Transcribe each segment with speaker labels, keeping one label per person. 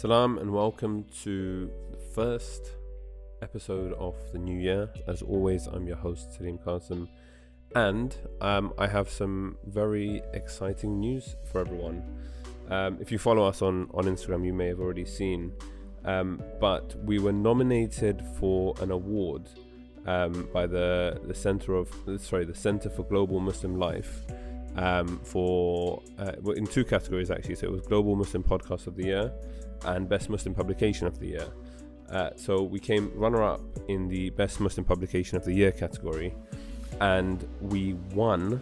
Speaker 1: Salam and welcome to the first episode of the new year. As always, I'm your host, Salim Qasim, and um, I have some very exciting news for everyone. Um, if you follow us on, on Instagram, you may have already seen, um, but we were nominated for an award um, by the the Center of sorry the Center for Global Muslim Life um, for uh, in two categories actually. So it was Global Muslim Podcast of the Year and Best Muslim Publication of the Year. Uh, so we came runner up in the Best Muslim Publication of the Year category, and we won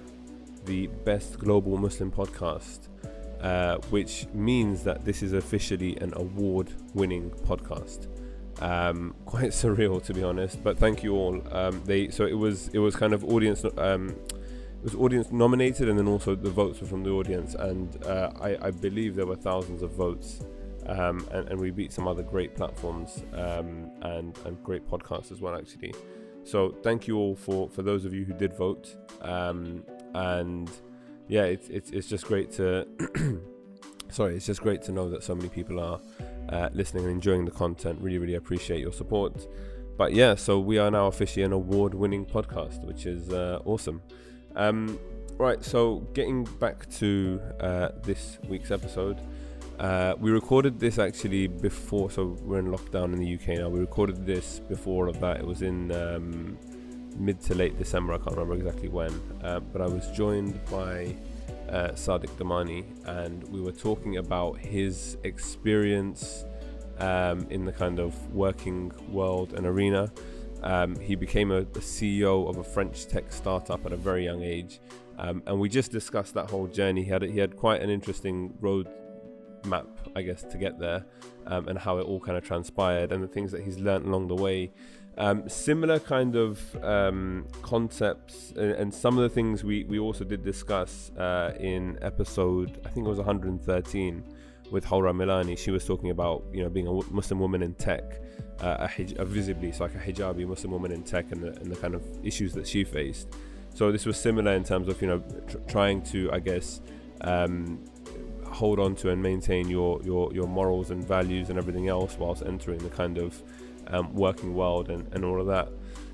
Speaker 1: the Best Global Muslim Podcast, uh, which means that this is officially an award winning podcast. Um, quite surreal to be honest, but thank you all. Um, they so it was it was kind of audience um, it was audience nominated, and then also the votes were from the audience, and uh, I, I believe there were thousands of votes um, and, and, we beat some other great platforms um, and and great podcasts as well actually. So thank you all for for those of you who did vote, um, and yeah, it's it's it's just great to sorry, it's just great to know that so many people are uh, listening and enjoying the content. Really, really appreciate your support. But yeah, so we are now officially an award-winning podcast, which is uh, awesome. Um, right, so getting back to uh, this week's episode. Uh, we recorded this actually before, so we're in lockdown in the UK now. We recorded this before all of that. It was in um, mid to late December. I can't remember exactly when, uh, but I was joined by uh, Sadiq Damani, and we were talking about his experience um, in the kind of working world and arena. Um, he became a, a, CEO of a French tech startup at a very young age, um, and we just discussed that whole journey. He had he had quite an interesting road map, I guess, to get there, um, and how it all kind of transpired, and the things that he's learned along the way. Um, similar kind of um, concepts, and, and, some of the things we, we also did discuss uh, in episode, I think it was 113 with Hawra Milani. She was talking about you know being a Muslim woman in tech, uh, a, hij- a visibly so like a hijabi Muslim woman in tech, and the, and the kind of issues that she faced. So this was similar in terms of you know tr- trying to I guess um, hold on to and maintain your, your, your morals and values and everything else whilst entering the kind of um, working world and, and all of that.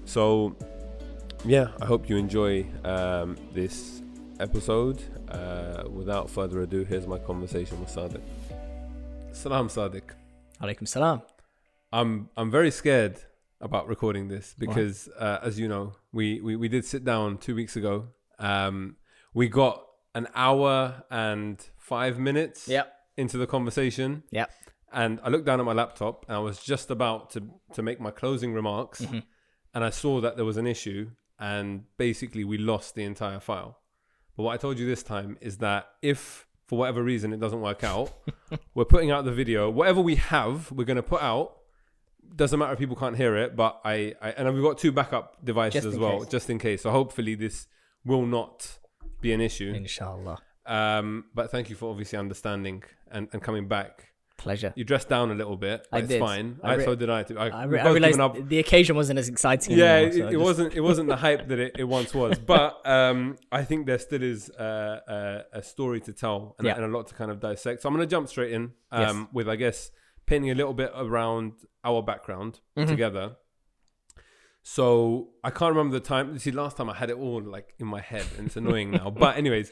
Speaker 1: So, yeah, I hope you enjoy um, this episode. Uh, without further ado, here's my conversation with Sadiq. Salam, Sadiq.
Speaker 2: Alaikum salam.
Speaker 1: I'm I'm very scared about recording this because, uh, as you know, we, we, we did sit down two weeks ago. Um, we got an hour and five minutes
Speaker 2: yep.
Speaker 1: into the conversation.
Speaker 2: Yep.
Speaker 1: And I looked down at my laptop and I was just about to, to make my closing remarks. Mm-hmm. And I saw that there was an issue. And basically, we lost the entire file. But what I told you this time is that if for whatever reason it doesn't work out, we're putting out the video. Whatever we have, we're going to put out. Doesn't matter if people can't hear it, but I, I and we've got two backup devices as well, case. just in case. So hopefully this will not be an issue.
Speaker 2: Inshallah.
Speaker 1: Um, but thank you for obviously understanding and, and coming back.
Speaker 2: Pleasure.
Speaker 1: You dressed down a little bit. I it's did. fine. I, re- so did I. I,
Speaker 2: I, re- I realized up. the occasion wasn't as exciting.
Speaker 1: Yeah,
Speaker 2: anymore,
Speaker 1: it, so it just... wasn't. It wasn't the hype that it, it once was. But um, I think there still is a, a, a story to tell and, yeah. and, a lot to kind of dissect. So I'm going to jump straight in um, yes. with, I guess, painting a little bit around our background mm-hmm. together. So I can't remember the time. See, last time I had it all like in my head, and it's annoying now. But anyways,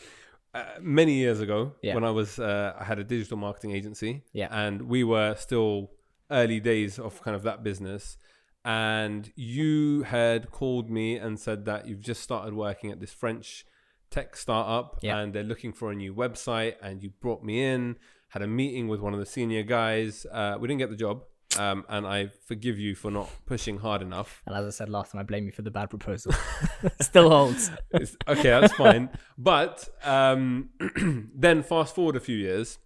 Speaker 1: uh, many years ago, yeah. when I was, uh, I had a digital marketing agency,
Speaker 2: yeah,
Speaker 1: and we were still early days of kind of that business. And you had called me and said that you've just started working at this French tech startup, yeah. and they're looking for a new website. And you brought me in, had a meeting with one of the senior guys. Uh, we didn't get the job, um, and I forgive you for not pushing hard enough.
Speaker 2: And as I said last time, I blame you for the bad proposal. Still holds.
Speaker 1: It's, okay, that's fine. But um, then fast forward a few years,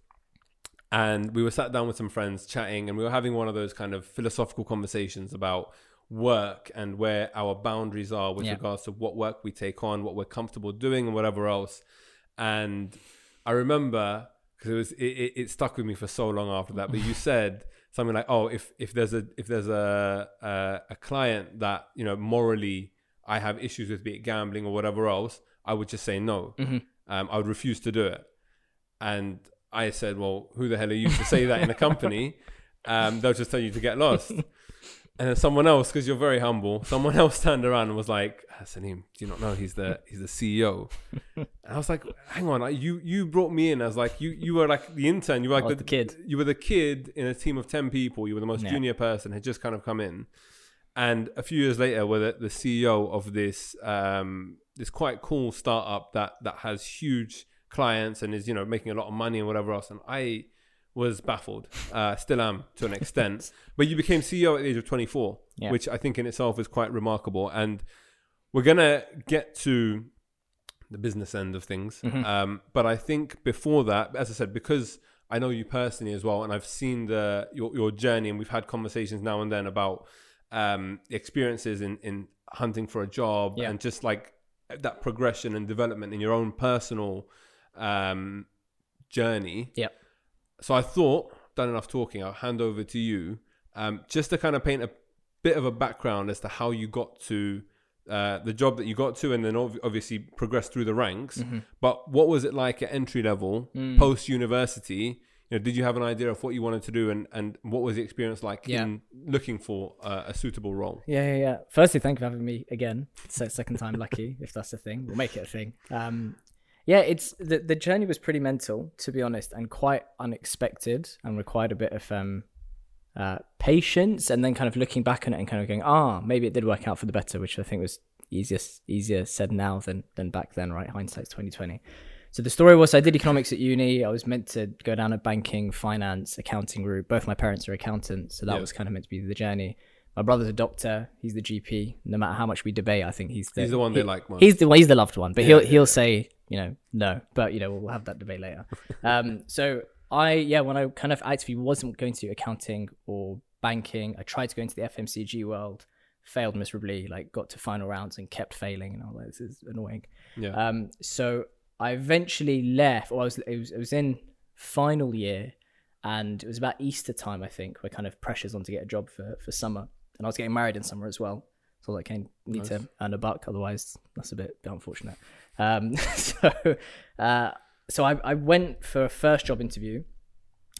Speaker 1: and we were sat down with some friends chatting, and we were having one of those kind of philosophical conversations about work and where our boundaries are with yeah. regards to what work we take on, what we're comfortable doing, and whatever else. And I remember because it was it, it, it stuck with me for so long after that. But you said something like, "Oh, if if there's a if there's a a, a client that you know morally I have issues with, be it gambling or whatever else, I would just say no. Mm-hmm. Um, I would refuse to do it." And I said, "Well, who the hell are you to say that in a company?" um, they'll just tell you to get lost. and then someone else, because you're very humble, someone else turned around and was like, "Ah, Salim, do you not know he's the he's the CEO? And I was like, hang on, you you brought me in as like you you were like the intern, you were like
Speaker 2: was the kid.
Speaker 1: you were the kid in a team of 10 people you were the most
Speaker 2: Yeah.
Speaker 1: junior person had just kind of come in and a few years later were the, the ceo of this um this quite cool startup that that has huge clients and is you know making a lot of money and whatever else and i was baffled uh still am to an extent but you became ceo at the age of 24
Speaker 2: Yeah.
Speaker 1: which i think in itself is quite remarkable and we're gonna get to the business end of things.
Speaker 2: Mhm.
Speaker 1: Um, but I think before that, as I said, because I know you personally as well, and I've seen the your, your journey, and we've had conversations now and then about um, experiences in, in hunting for a job
Speaker 2: Yeah.
Speaker 1: and just like that progression and development in your own personal um, journey.
Speaker 2: Yep.
Speaker 1: So I thought, done enough talking, I'll hand over to you um, just to kind of paint a bit of a background as to how you got to uh, the job that you got to, and then ob- obviously progressed through the ranks.
Speaker 2: Mm-hmm.
Speaker 1: But what was it like at entry level,
Speaker 2: Mm.
Speaker 1: post university? You know, did you have an idea of what you wanted to do, and, and what was the experience like
Speaker 2: Yeah.
Speaker 1: in looking for uh, a suitable role?
Speaker 2: Yeah, yeah, yeah. Firstly, thank you for having me again. Se- second time lucky, if that's a thing. We'll make it a thing. Um, yeah, it's the the journey was pretty mental, to be honest, and quite unexpected, and required a bit of um, uh, patience, and then kind of looking back on it and kind of going, ah, maybe it did work out for the better, which I think was easier easier said now than than back then, right? Hindsight's twenty twenty. So the story was I did economics at uni. I was meant to go down a banking, finance, accounting route. Both my parents are accountants, so that
Speaker 1: Yeah.
Speaker 2: was kind of meant to be the journey. My brother's a doctor. He's the GP. No matter how much we debate, I think he's the
Speaker 1: He's the one
Speaker 2: he-
Speaker 1: they like most.
Speaker 2: He's the he's the loved one, but
Speaker 1: Yeah,
Speaker 2: he'll
Speaker 1: yeah,
Speaker 2: he'll
Speaker 1: yeah.
Speaker 2: say you know no, but you know we'll have that debate later. um, so I yeah, when I kind of actively wasn't going to accounting or banking, I tried to go into the FMCG world, failed miserably. Like got to final rounds and kept failing, and I was like, this is annoying.
Speaker 1: yeah.
Speaker 2: Um, so I eventually left, or I was, it was, it was in final year, and it was about Easter time, I think, where kind of pressures on to get a job for, for summer. And I was getting married in summer as well. So I was like, okay, need to earn a buck, otherwise that's a bit unfortunate. Um, so, uh, so I, I went for a first job interview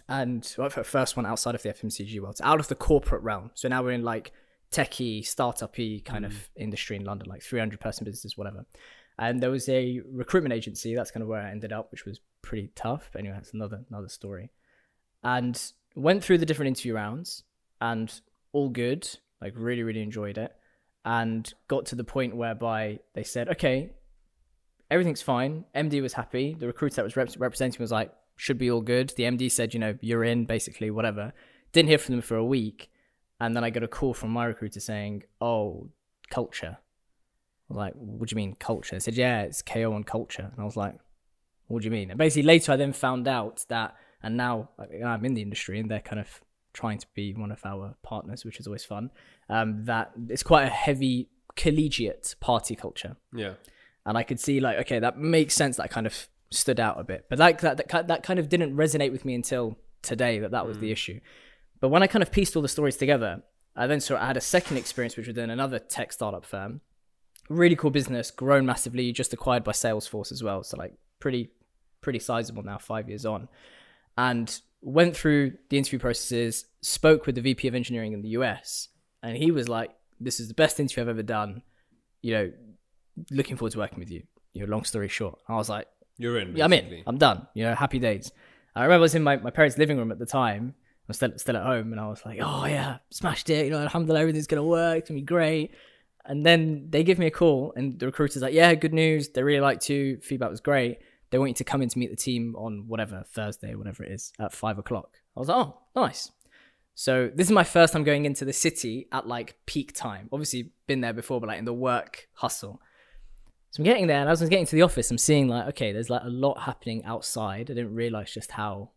Speaker 2: and well, for a first one outside of the FMCG world, so out of the corporate realm. So now we're in like techie, startup-y kind of industry in London, like 300 person businesses, whatever. And there was a recruitment agency. That's kind of where I ended up, which was pretty tough. But anyway, that's another another story. And went through the different interview rounds, and all good. Like really, really enjoyed it, and got to the point whereby they said, "Okay, everything's fine." MD was happy. The recruiter that was rep- representing was like, "Should be all good." The MD said, "You know, you're in." Basically, whatever. Didn't hear from them for a week, and then I got a call from my recruiter saying, "Oh, culture." Like, what do you mean culture? They said, yeah, it's KO on culture. And I was like, what do you mean? And basically later I then found out that, and now I'm in the industry and they're kind of trying to be one of our partners, which is always fun, um, that it's quite a heavy collegiate party culture.
Speaker 1: yeah.
Speaker 2: And I could see like, okay, that makes sense. That kind of stood out a bit, but like that, that, that kind of didn't resonate with me until today that that was the issue. But when I kind of pieced all the stories together, I then saw I had a second experience, which was in another tech startup firm. Really cool business, grown massively, just acquired by Salesforce as well. So like pretty, pretty sizable now, five years on. And went through the interview processes, spoke with the VP of engineering in the US, and he was like, "This is the best interview I've ever done." You know, looking forward to working with you. You know, long story short, I was like,
Speaker 1: You're in.
Speaker 2: yeah, I'm in. I'm done. You know, happy days. I remember I was in my, my parents' living room at the time. I was still still at home, and I was like, "Oh yeah, smashed it! You know, alhamdulillah, everything's gonna work. It's gonna be great." And then they give me a call, and the recruiter's like, "Yeah, good news. They really liked you. Feedback was great. They want you to come in to meet the team on whatever Thursday, whatever it is, at five o'clock." I was like, "Oh, nice." So this is my first time going into the city at like peak time. Obviously, been there before, but like in the work hustle. So I'm getting there, and as I was getting to the office, I'm seeing like, okay, there's like a lot happening outside. I didn't realize just how,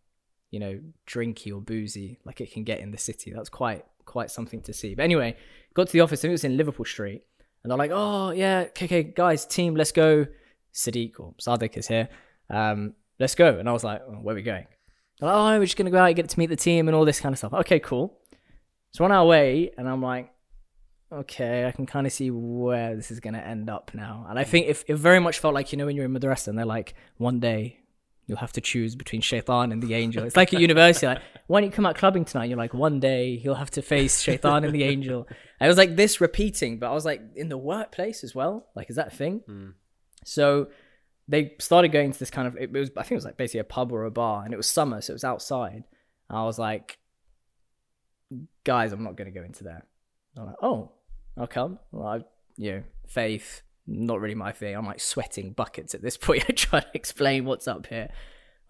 Speaker 2: you know, drinky or boozy like it can get in the city. That's quite quite something to see. But anyway, got to the office. I think it was in Liverpool Street, and they're like, oh yeah, okay, okay guys, team, let's go. Sadiq or Sadik is here. Um, let's go. And I was like, oh, where are we going? Like, oh, we're just gonna go out, get to meet the team, and all this kind of stuff. Okay, cool. So on our way, and I'm like, okay, I can kind of see where this is going to end up now. And I think if it very much felt like, you know, when you're in madrasa and they're like, one day you'll have to choose between Shaitan and the angel. It's like at university, like, why don't you come out clubbing tonight? You're like, one day you'll have to face Shaitan and the angel. And it was like this repeating, but I was like, in the workplace as well? Like, is that a thing? So they started going to this kind of, it was, I think it was like basically a pub or a bar, and it was summer, so it was outside. I was like, guys, I'm not going to go into there. I'm like, oh, I'll come. Well, I, you know, faith, not really my thing. I'm like sweating buckets at this point. I try to explain what's up here.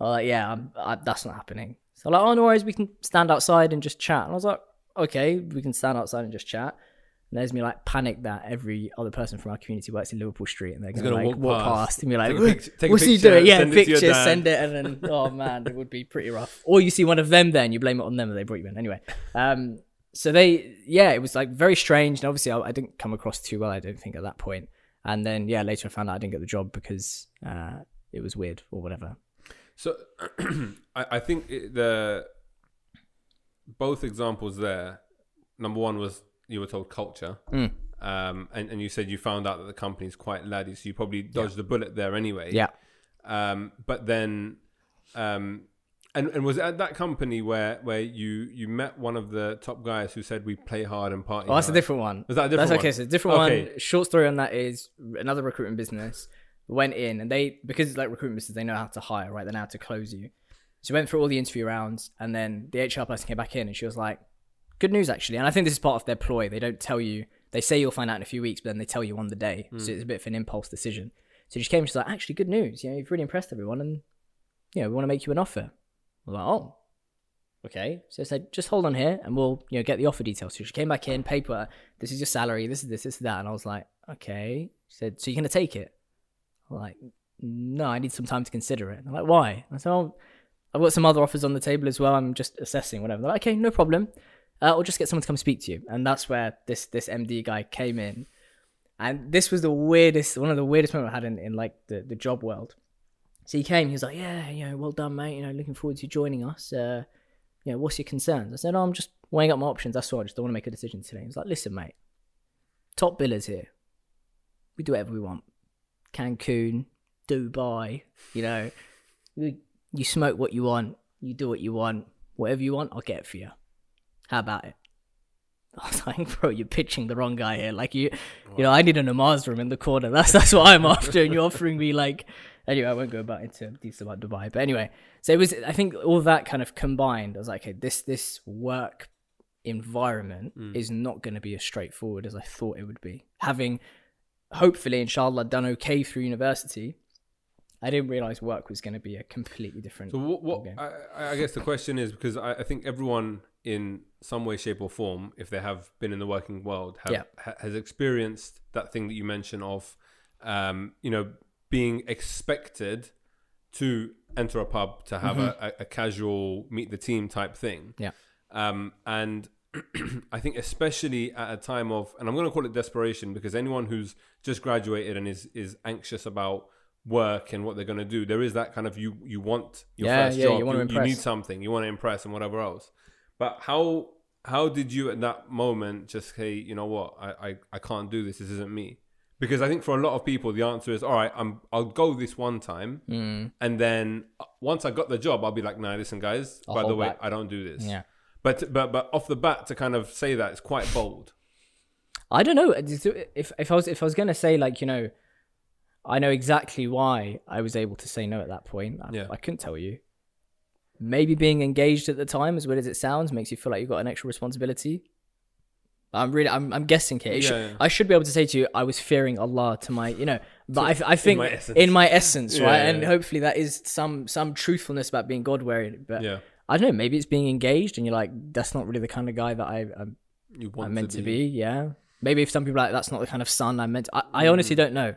Speaker 2: I'm like, yeah, I'm, I, that's not happening. So I'm like, oh, no worries, we can stand outside and just chat. And I was like, okay, we can stand outside and just chat. And there's me like panic that every other person from our community works in Liverpool Street and they're gonna,
Speaker 1: gonna
Speaker 2: like
Speaker 1: walk
Speaker 2: walk,
Speaker 1: past,
Speaker 2: past, and be like,
Speaker 1: take a pic- take a
Speaker 2: "What's he doing?" Yeah,
Speaker 1: send it to
Speaker 2: picture,
Speaker 1: dad.
Speaker 2: send it, and then oh man, it would be pretty rough. Or you see one of them there and you blame it on them that they brought you in. Anyway, um, so they, yeah, it was like very strange, and obviously I, I didn't come across too well. I don't think at that point. And then yeah, later I found out I didn't get the job because uh, it was weird or whatever.
Speaker 1: So I, I think it, the both examples there. Number one was you were told culture,
Speaker 2: Mm.
Speaker 1: um, and and you said you found out that the company is quite laddie, so you probably dodged the bullet there anyway.
Speaker 2: Yeah.
Speaker 1: Um, but then, um, and and was it at that company where where you you met one of the top guys who said we play hard and party?
Speaker 2: Oh, that's a different one.
Speaker 1: Was that a different
Speaker 2: That's okay.
Speaker 1: one?
Speaker 2: So different
Speaker 1: Okay.
Speaker 2: one. Short story on that is another recruitment business went in and they because it's like recruitment business, they know how to hire, right? They know how to close you. So went through all the interview rounds and then the HR person came back in and she was like, "Good news, actually." And I think this is part of their ploy. They don't tell you. They say you'll find out in a few weeks, but then they tell you on the day.
Speaker 1: Hmm.
Speaker 2: So it's a bit of an impulse decision. So she came. She's like, "Actually, good news. You know, you've really impressed everyone, and you know, we want to make you an offer." I was like, "Oh." Okay, so I said, just hold on here, and we'll, you know, get the offer details. So she came back in, paper. This is your salary. This is this, this is that, and I was like, okay. She said, so you're gonna take it? I'm like, no, I need some time to consider it. I'm like, why? I said, oh, I've got some other offers on the table as well. I'm just assessing, whatever. They're like, okay, no problem. Uh, I'll just get someone to come speak to you, and that's where this this MD guy came in, and this was the weirdest, one of the weirdest moments I had in, in like the the job world. So he came, he was like, yeah, you know, well done, mate. You know, looking forward to joining us. Uh, you know, what's your concerns? I said, oh, I'm just weighing up my options. That's all. I just don't want to make a decision today. He was like, listen, mate, top billers here. We do whatever we want. Cancun, Dubai, you know, you, you smoke what you want, you do what you want, whatever you want, I'll get for you. How about it? I was like, bro, you're pitching the wrong guy here. Like you, you know, I need a namaz room in the corner. That's that's what I'm after, and you're offering me like. Anyway, I won't go about into details about Dubai, but anyway, so it was. I think all that kind of combined. I was like, okay, this this work environment mm. is not going to be as straightforward as I thought it would be. Having hopefully, inshallah, done okay through university, I didn't realize work was going to be a completely different.
Speaker 1: So what? what. I, I guess the question is because I, I think everyone in some way, shape, or form, if they have been in the working world, have,
Speaker 2: Yeah.
Speaker 1: ha, has experienced that thing that you mentioned of, um, you know, being expected to enter a pub to have a, a, a casual meet the team type thing.
Speaker 2: Yeah.
Speaker 1: Um, and I think especially at a time of, and I'm going to call it desperation because anyone who's just graduated and is is anxious about work and what they're going to do, there is that kind of you you want your
Speaker 2: Yeah,
Speaker 1: first
Speaker 2: yeah,
Speaker 1: job,
Speaker 2: you wanna
Speaker 1: you, need something, you want to impress and whatever else. But how how did you at that moment just say, you know what, I I, I can't do this. This isn't me. Because I think for a lot of people, the answer is, all right, I'm I'll go this one time,
Speaker 2: Mm,
Speaker 1: and then uh, once I got the job, I'll be like, nah, listen, guys,
Speaker 2: I'll
Speaker 1: by the way,
Speaker 2: back.
Speaker 1: I don't do this.
Speaker 2: yeah.
Speaker 1: But but but off the bat to kind of say that is quite bold.
Speaker 2: I don't know if if I was if I was gonna say like you know, I know exactly why I was able to say no at that point. I,
Speaker 1: Yeah.
Speaker 2: I couldn't tell you. Maybe being engaged at the time, as weird as it sounds, makes you feel like you've got an extra responsibility. I'm really, I'm, I'm guessing here. It should-
Speaker 1: Yeah, yeah.
Speaker 2: I should be able to say to you, I was fearing Allah to my, you know, but I, I think
Speaker 1: my essence.
Speaker 2: in my essence,
Speaker 1: Yeah,
Speaker 2: right?
Speaker 1: yeah,
Speaker 2: and
Speaker 1: yeah.
Speaker 2: hopefully that is some some truthfulness about being God wearing. But
Speaker 1: Yeah,
Speaker 2: I don't know. Maybe it's being engaged, and you're like, that's not really the kind of guy that I, I'm I'm meant to be. Yeah. Maybe if some people are like that's not the kind of son I'm meant. To, I, I honestly
Speaker 1: Mm.
Speaker 2: don't know.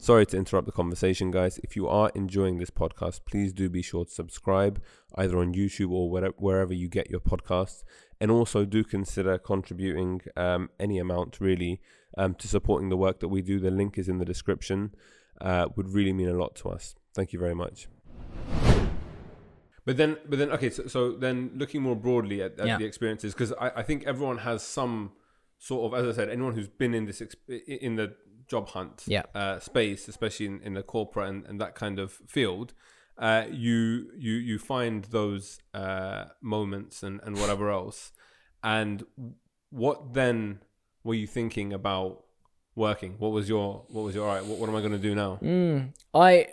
Speaker 1: Sorry to interrupt the conversation, guys. If you are enjoying this podcast, please do be sure to subscribe either on YouTube or wherever, wherever you get your podcasts. And also do consider contributing um, any amount really um, to supporting the work that we do. The link is in the description. Uh, would really mean a lot to us. Thank you very much. But then, but then, okay. So, so then, looking more broadly at, at
Speaker 2: Yeah.
Speaker 1: the experiences, because I, I think everyone has some sort of, as I said, anyone who's been in this exp- in the job hunt
Speaker 2: Yeah.
Speaker 1: uh, space, especially in, in the corporate and, and that kind of field, uh, you you you find those uh, moments and, and whatever else. And what then were you thinking about working? What was your what was your all right? What, what am I going to do now?
Speaker 2: Mm, I,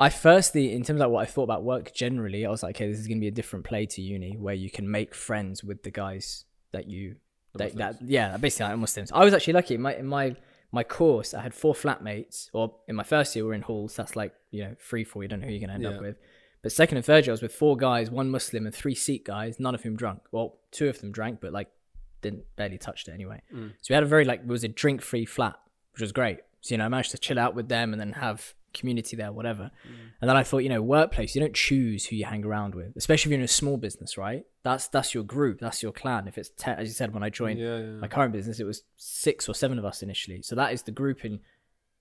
Speaker 2: I firstly, in terms of like what I thought about work generally, I was like, okay, this is going to be a different play to uni where you can make friends with the guys that you, that, that yeah, basically like Muslims. I was actually lucky. In my in my my course, I had four flatmates, or in my first year, we are in halls. That's like you know three, four. You don't know who you're going to end
Speaker 1: Yeah.
Speaker 2: up with. But second and third year, I was with four guys, one Muslim and three Sikh guys, none of whom drunk. Well, two of them drank, but like didn't barely touched it anyway. Mm. So we had a very like it was a drink free flat, which was great. So you know, I managed to chill out with them and then have community there, whatever. And then I thought, you know, workplace, you don't choose who you hang around with, especially if you're in a small business, right? That's that's your group, that's your clan. If it's ten, as you said, when I joined
Speaker 1: Yeah, yeah.
Speaker 2: my current business, it was six or seven of us initially. So that is the group, and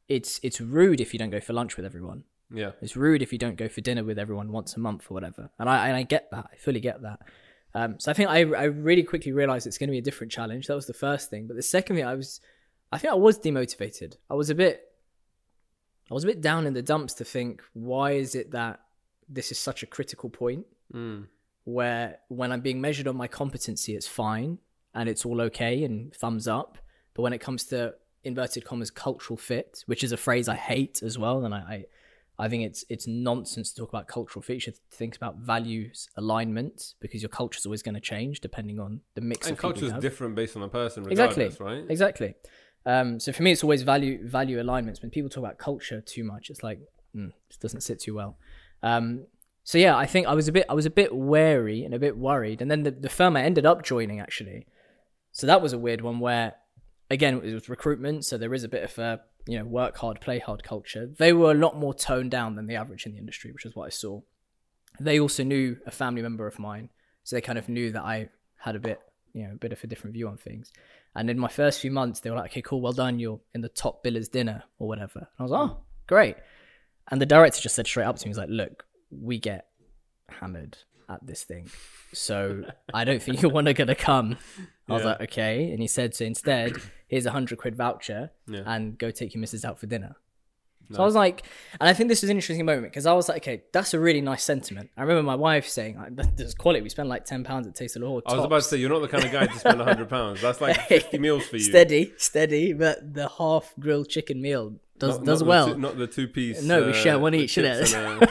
Speaker 2: it's it's rude if you don't go for lunch with everyone.
Speaker 1: Yeah,
Speaker 2: It's rude if you don't go for dinner with everyone once a month or whatever. And I and I get that. I fully get that. Um, so I think I I really quickly realized it's going to be a different challenge. That was the first thing. But the second thing, I was, I think I was demotivated. I was a bit, I was a bit down in the dumps to think, why is it that this is such a critical point
Speaker 1: mm.
Speaker 2: where when I'm being measured on my competency, it's fine and it's all okay and thumbs up. But when it comes to inverted commas cultural fit, which is a phrase I hate as well, and I, I, I think it's it's nonsense to talk about cultural fit. You should think about values alignment because your culture is always going to change depending on the mix
Speaker 1: and culture is different based on the person,
Speaker 2: Exactly.
Speaker 1: right?
Speaker 2: Exactly. Um, so for me, it's always value value alignments. When people talk about culture too much, it's like mm, this doesn't sit too well. Um, so yeah, I think I was a bit I was a bit wary and a bit worried. And then the, the firm I ended up joining actually, so that was a weird one where, again, it was recruitment. So there is a bit of a you know work hard, play hard culture. They were a lot more toned down than the average in the industry, which is what I saw. They also knew a family member of mine, so they kind of knew that I had a bit you know a bit of a different view on things. And in my first few months, they were like, "Okay, cool, well done. You're in the top billers dinner or whatever." And I was like, "Oh, great." And the director just said straight up to me, "He's like, look, we get hammered at this thing, so I don't think you're one are gonna come." I was
Speaker 1: Yeah.
Speaker 2: like, "Okay," and he said, "So instead, here's a hundred quid voucher
Speaker 1: Yeah.
Speaker 2: and go take your missus out for dinner." So I was like, and I think this was an interesting moment because I was like, okay, that's a really nice sentiment. I remember my wife saying, like, "There's quality. We spend like ten pounds at Taste of Lahore."
Speaker 1: I was about to say you're not the kind of guy to spend hundred pounds. That's like fifty meals for you.
Speaker 2: steady, steady, but the half grilled chicken meal does
Speaker 1: Not-
Speaker 2: does
Speaker 1: not the
Speaker 2: well.
Speaker 1: two- not the two piece.
Speaker 2: No, we share one each, innit?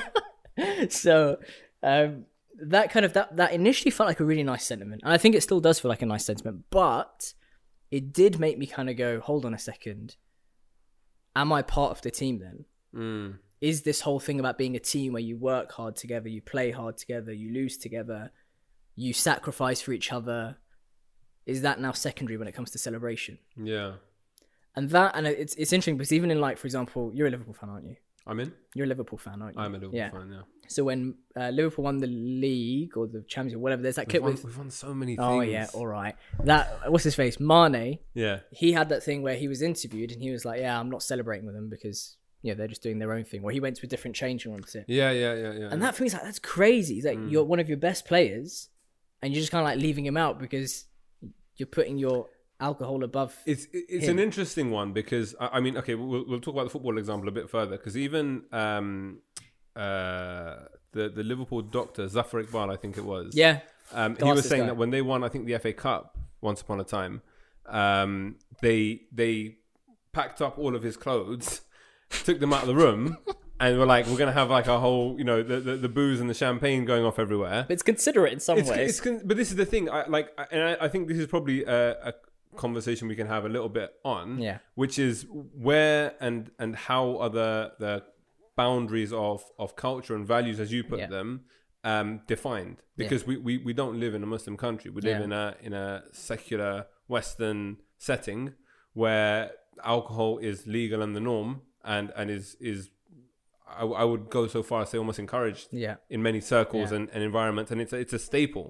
Speaker 2: so um, that kind of that that initially felt like a really nice sentiment, and I think it still does feel like a nice sentiment. But it did make me kind of go, hold on a second. Am I part of the team then?
Speaker 1: Mm.
Speaker 2: Is this whole thing about being a team where you work hard together, you play hard together, you lose together, you sacrifice for each other? Is that now secondary when it comes to celebration?
Speaker 1: Yeah,
Speaker 2: And that, and it's it's interesting because even in like, for example, you're a Liverpool fan, aren't you?
Speaker 1: I'm in.
Speaker 2: You're a Liverpool fan, aren't you?
Speaker 1: I'm a Liverpool
Speaker 2: yeah.
Speaker 1: fan. Yeah,
Speaker 2: So when uh, Liverpool won the league or the Champions or whatever, there's that
Speaker 1: we've
Speaker 2: clip
Speaker 1: won,
Speaker 2: with.
Speaker 1: we've won so many things.
Speaker 2: Oh yeah, all right. That what's his face, Mane.
Speaker 1: yeah,
Speaker 2: He had that thing where he was interviewed and he was like, "Yeah, I'm not celebrating with them because you know they're just doing their own thing." Or he went to a different changing room to
Speaker 1: yeah, yeah, yeah, yeah.
Speaker 2: And that for me is like that's crazy. It's like
Speaker 1: Mm.
Speaker 2: you're one of your best players, and you're just kind of like leaving him out because you're putting your alcohol above.
Speaker 1: It's it's
Speaker 2: him.
Speaker 1: an interesting one because I, I mean, okay, we'll we'll talk about the football example a bit further because even um uh the the Liverpool doctor Zafar Iqbal, I think it was.
Speaker 2: yeah,
Speaker 1: Um, he was saying
Speaker 2: guy.
Speaker 1: that when they won, I think the FA Cup once upon a time, um, they they packed up all of his clothes, took them out of the room, and were like, "We're gonna have like a whole, you know, the the, the booze and the champagne going off everywhere."
Speaker 2: but it's considerate in some
Speaker 1: It's,
Speaker 2: ways.
Speaker 1: it's con- but this is the thing. I like, and I, I think this is probably a, a conversation we can have a little bit on.
Speaker 2: Yeah.
Speaker 1: Which is where and and how are the the boundaries of of culture and values, as you put
Speaker 2: Yeah.
Speaker 1: them, um, defined? Because we, we we don't live in a Muslim country. We live
Speaker 2: Yeah.
Speaker 1: in a in a secular Western setting where alcohol is legal and the norm, and and is is I, I would go so far as say almost encouraged
Speaker 2: yeah,
Speaker 1: in many circles
Speaker 2: Yeah.
Speaker 1: and, and environments, and it's a, it's a staple.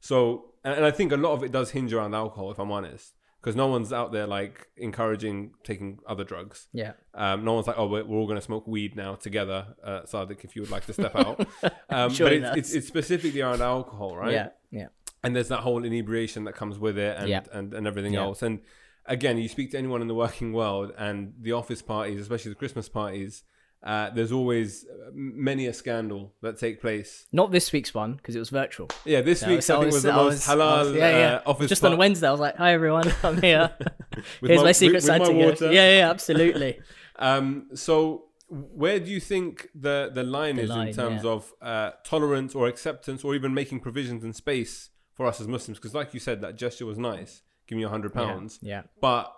Speaker 1: So, and, and I think a lot of it does hinge around alcohol, if I'm honest, because no one's out there like encouraging taking other drugs.
Speaker 2: yeah,
Speaker 1: Um, no one's like, oh, we're, we're all going to smoke weed now together, uh, Sadiq, if you would like to step out. Um, but it's, it's, it's specifically around alcohol, right?
Speaker 2: yeah, yeah,
Speaker 1: and there's that whole inebriation that comes with it and
Speaker 2: Yeah.
Speaker 1: and, and everything
Speaker 2: Yeah.
Speaker 1: else and again, you speak to anyone in the working world, and the office parties, especially the Christmas parties, uh, there's always uh, many a scandal that take place.
Speaker 2: Not this week's one because it was virtual.
Speaker 1: Yeah, this
Speaker 2: No,
Speaker 1: week's
Speaker 2: so
Speaker 1: I think was the most halal
Speaker 2: yeah, yeah.
Speaker 1: Uh, office
Speaker 2: Just
Speaker 1: par-
Speaker 2: on Wednesday, I was like, "Hi everyone, I'm here. Here's my,
Speaker 1: with-
Speaker 2: secret
Speaker 1: with my
Speaker 2: Santa gift."
Speaker 1: water.
Speaker 2: Yeah, yeah, absolutely.
Speaker 1: Um, so where do you think the the line
Speaker 2: The
Speaker 1: is
Speaker 2: line,
Speaker 1: in terms
Speaker 2: yeah.
Speaker 1: of uh, tolerance or acceptance, or even making provisions and space for us as Muslims? Because, like you said, that gesture was nice. Give me a hundred pounds.
Speaker 2: Yeah,
Speaker 1: But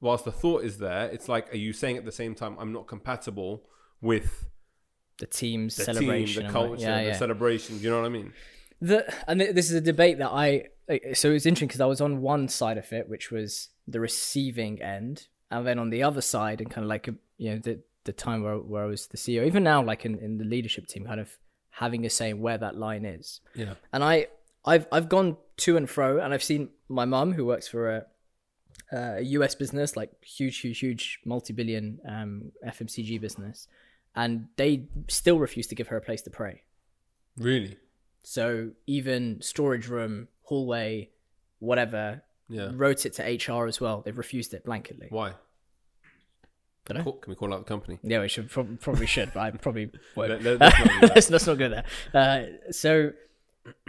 Speaker 1: whilst the thought is there, it's like, are you saying at the same time, I'm not compatible with
Speaker 2: the team's
Speaker 1: the
Speaker 2: celebration,
Speaker 1: team, the culture,
Speaker 2: yeah,
Speaker 1: the
Speaker 2: yeah.
Speaker 1: celebration? Do you know what I mean?
Speaker 2: the and this is a debate that I so it's interesting because I was on one side of it, which was the receiving end, and then on the other side, and kind of like a, you know the the time where where I was the CEO, even now, like in, in the leadership team, kind of having a say in where that line is.
Speaker 1: Yeah.
Speaker 2: And I I've I've gone to and fro, and I've seen my mum who works for a a US business, like huge, huge, huge multi-billion um, FMCG business, and they still refuse to give her a place to pray.
Speaker 1: Really?
Speaker 2: So even storage room, hallway, whatever,
Speaker 1: Yeah.
Speaker 2: wrote it to HR as well. They've refused it blanketly.
Speaker 1: Why? Can we call out the company?
Speaker 2: Yeah, we should prob- probably should, but I probably won't.
Speaker 1: Let- let- let's not
Speaker 2: let's, let's not go there. Uh, so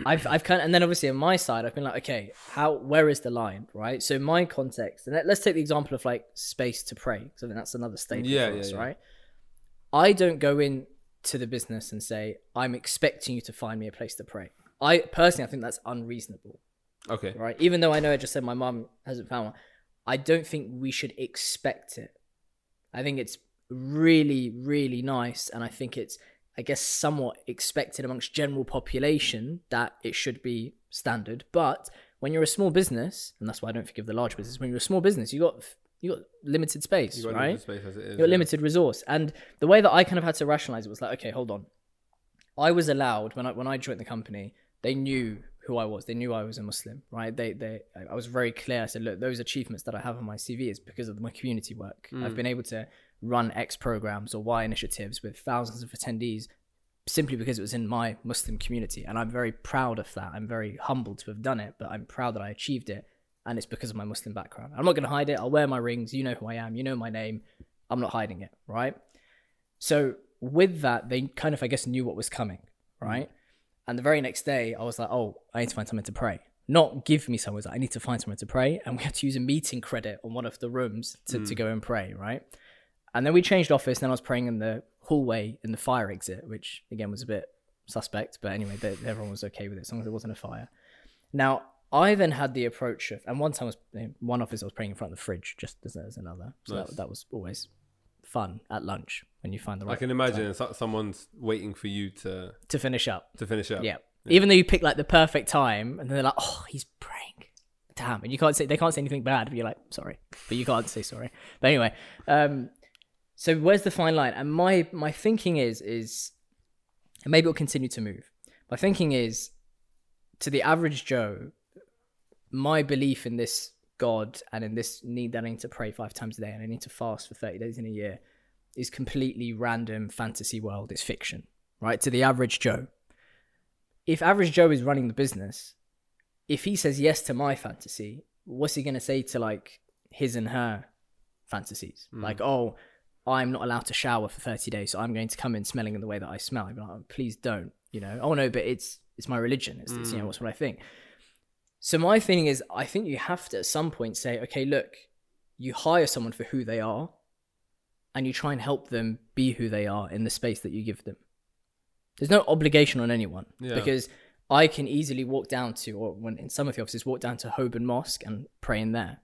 Speaker 2: I've I've kind of, and then obviously on my side, I've been like, okay, how where is the line, right? So my context, and let, let's take the example of like space to pray, because I think that's another statement
Speaker 1: Yeah,
Speaker 2: for
Speaker 1: yeah,
Speaker 2: us,
Speaker 1: yeah.
Speaker 2: right? I don't go in to the business and say I'm expecting you to find me a place to pray. I personally, I think that's unreasonable.
Speaker 1: Okay.
Speaker 2: right? Even though I know I just said my mum hasn't found one, I don't think we should expect it. I think it's really, really nice, and I think it's, I guess, somewhat expected amongst general population that it should be standard. But when you're a small business, and that's why I don't forgive the large business. When you're a small business, you've got you got limited space,
Speaker 1: You got
Speaker 2: right?
Speaker 1: limited space as it is.
Speaker 2: you got
Speaker 1: yeah.
Speaker 2: limited resource. And the way that I kind of had to rationalize it was like, okay, hold on. I was allowed when I when I joined the company, they knew who I was. They knew I was a Muslim, right? They they I was very clear. I said, look, those achievements that I have on my CV is because of my community work. Mm. I've been able to run X programs or Y initiatives with thousands of attendees simply because it was in my Muslim community. And I'm very proud of that. I'm very humbled to have done it, but I'm proud that I achieved it. And it's because of my Muslim background. I'm not going to hide it. I'll wear my rings. You know who I am. You know my name. I'm not hiding it, right? So with that, they kind of, I guess, knew what was coming, mm. right? And the very next day, I was like, oh, I need to find somewhere to pray. Not give me somewhere. I need to find somewhere to pray. And we had to use a meeting credit on one of the rooms to, to mm. go and pray, right? And then we changed office. And then I was praying in the hallway in the fire exit, which again was a bit suspect. But anyway, they, everyone was okay with it as long as there wasn't a fire. Now, I then had the approach of, and one time I was, one office I was praying in front of the fridge, just as, as another. So
Speaker 1: Nice.
Speaker 2: that, that was always fun at lunch when you find the right
Speaker 1: I can imagine so- someone's waiting for you to
Speaker 2: to finish up.
Speaker 1: to finish up.
Speaker 2: Yeah. Even though you pick like the perfect time, and then they're like, "Oh, he's praying." Damn, and you can't say they can't say anything bad, but you're like, "Sorry," but you can't say sorry. But anyway, um, so where's the fine line? And my my thinking is is, and maybe it'll continue to move. My thinking is, to the average Joe, my belief in this God and in this need that I need to pray five times a day and I need to fast for 30 days in a year is completely random fantasy world. It's fiction, right? To the average Joe. If average Joe is running the business, if he says yes to my fantasy, what's he going to say to like his and her fantasies? Hmm. Like, oh, I'm not allowed to shower for 30 days, so I'm going to come in smelling in the way that I smell. I'd like, oh, please don't, you know? Oh, no, but it's it's my religion. It's, it's you know, hmm. what's what I think. So my feeling is, I think you have to at some point say, okay, look, you hire someone for who they are, and you try and help them be who they are in the space that you give them. There's no obligation on anyone
Speaker 1: Yeah.
Speaker 2: because I can easily walk down to, or when in some of the offices, walk down to Holborn Mosque and pray in there.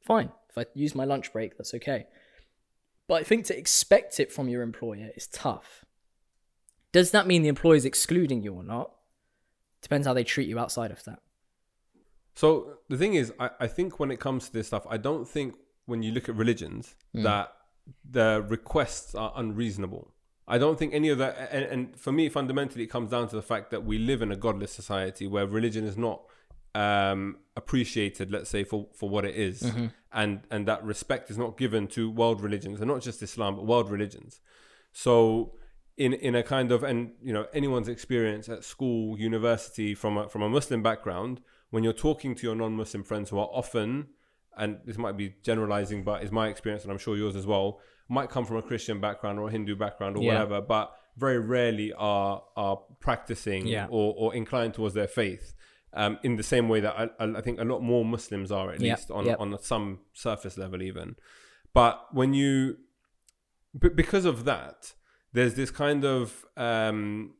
Speaker 2: Fine. If I use my lunch break, that's okay. But I think to expect it from your employer is tough. Does that mean the employer is excluding you or not? Depends how they treat you outside of that.
Speaker 1: So the thing is, I, I think when it comes to this stuff, I don't think when you look at religions
Speaker 2: Hmm.
Speaker 1: that the requests are unreasonable. I don't think any of that. And, and for me, fundamentally, it comes down to the fact that we live in a godless society where religion is not um, appreciated, let's say, for, for what it is.
Speaker 2: Mm-hmm.
Speaker 1: and and that respect is not given to world religions, and not just Islam, but world religions. So in in a kind of and you know anyone's experience at school, university from a, from a Muslim background, when you're talking to your non-Muslim friends who are often and this might be generalizing, but it's my experience, and I'm sure yours as well, might come from a Christian background or a Hindu background or
Speaker 2: Yeah.
Speaker 1: whatever, but very rarely are are practicing
Speaker 2: Yeah.
Speaker 1: or, or inclined towards their faith. Um, in the same way that I, I think a lot more Muslims are, at
Speaker 2: Yeah.
Speaker 1: least on
Speaker 2: Yep.
Speaker 1: on some surface level, even. But when you, b- because of that, there's this kind of um,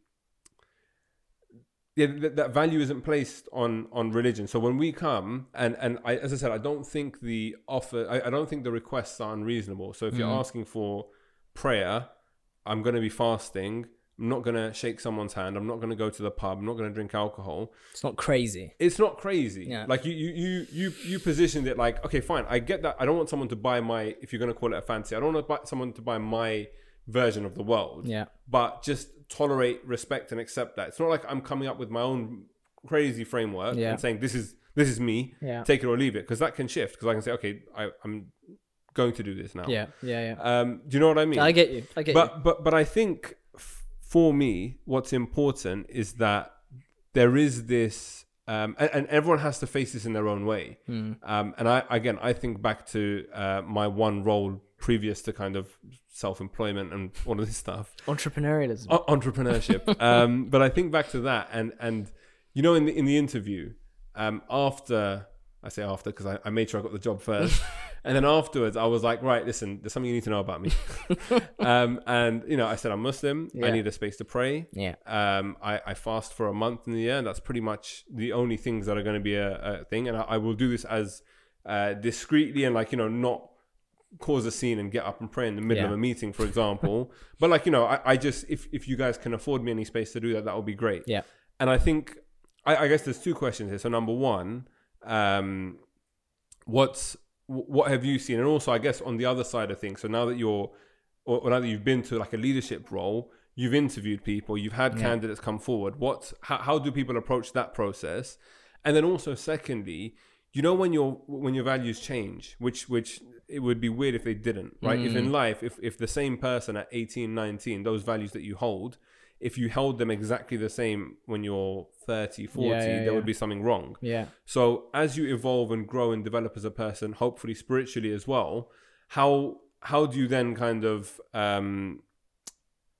Speaker 1: yeah, that, that value isn't placed on on religion. So when we come and and I, as I said, I don't think the offer, I, I don't think the requests are unreasonable. So if you're
Speaker 2: Mhm.
Speaker 1: asking for prayer, I'm going to be fasting. I'm not going to shake someone's hand. I'm not going to go to the pub. I'm not going to drink alcohol.
Speaker 2: It's not crazy.
Speaker 1: It's not crazy.
Speaker 2: Yeah.
Speaker 1: Like you, you, you, you, you positioned it like, okay, fine. I get that. I don't want someone to buy my, if you're going to call it a fancy, I don't want to buy someone to buy my version of the world
Speaker 2: Yeah.
Speaker 1: but just tolerate, respect, and accept that. It's not like I'm coming up with my own crazy framework
Speaker 2: Yeah.
Speaker 1: and saying this is this is me,
Speaker 2: Yeah.
Speaker 1: take it or leave it, because that can shift. Because I can say, okay, I, I'm going to do this now.
Speaker 2: Yeah. Yeah. Yeah.
Speaker 1: Um, do you know what I mean?
Speaker 2: I get you. I get you.
Speaker 1: but but but I think f- for me, what's important is that there is this, um, and, and everyone has to face this in their own way.
Speaker 2: Hmm.
Speaker 1: Um, and I again, I think back to uh, my one role previous to kind of self-employment and all of this stuff
Speaker 2: Entrepreneurialism.
Speaker 1: O- entrepreneurship. um, but I think back to that, and and you know, in the in the interview, um, after I say after because I, I made sure I got the job first, and then afterwards I was like, right, listen, there's something you need to know about me. um, and you know, I said I'm Muslim. I need a space to pray.
Speaker 2: yeah.
Speaker 1: Um, I, I fast for a month in the year, and that's pretty much the only things that are going to be a, a thing. And I, I will do this as uh, discreetly and like you know not cause a scene and get up and pray in the middle
Speaker 2: Yeah.
Speaker 1: of a meeting, for example. but like you know, I, I just if if you guys can afford me any space to do that, that would be great.
Speaker 2: Yeah.
Speaker 1: And I think I, I guess there's two questions here. So number one, um, what's what have you seen, and also I guess on the other side of things. So now that you're, or, now that you've been to like a leadership role, you've interviewed people, you've had
Speaker 2: Yeah.
Speaker 1: candidates come forward. What, how, how do people approach that process? And then also, secondly, you know when your when your values change, which which it would be weird if they didn't, right? If in life, if if the same person at 18, 19, those values that you hold, if you held them exactly the same when you're 30, 40,
Speaker 2: Yeah, yeah,
Speaker 1: there
Speaker 2: yeah.
Speaker 1: would be something wrong.
Speaker 2: Yeah.
Speaker 1: So as you evolve and grow and develop as a person, hopefully spiritually as well, how how do you then kind of um,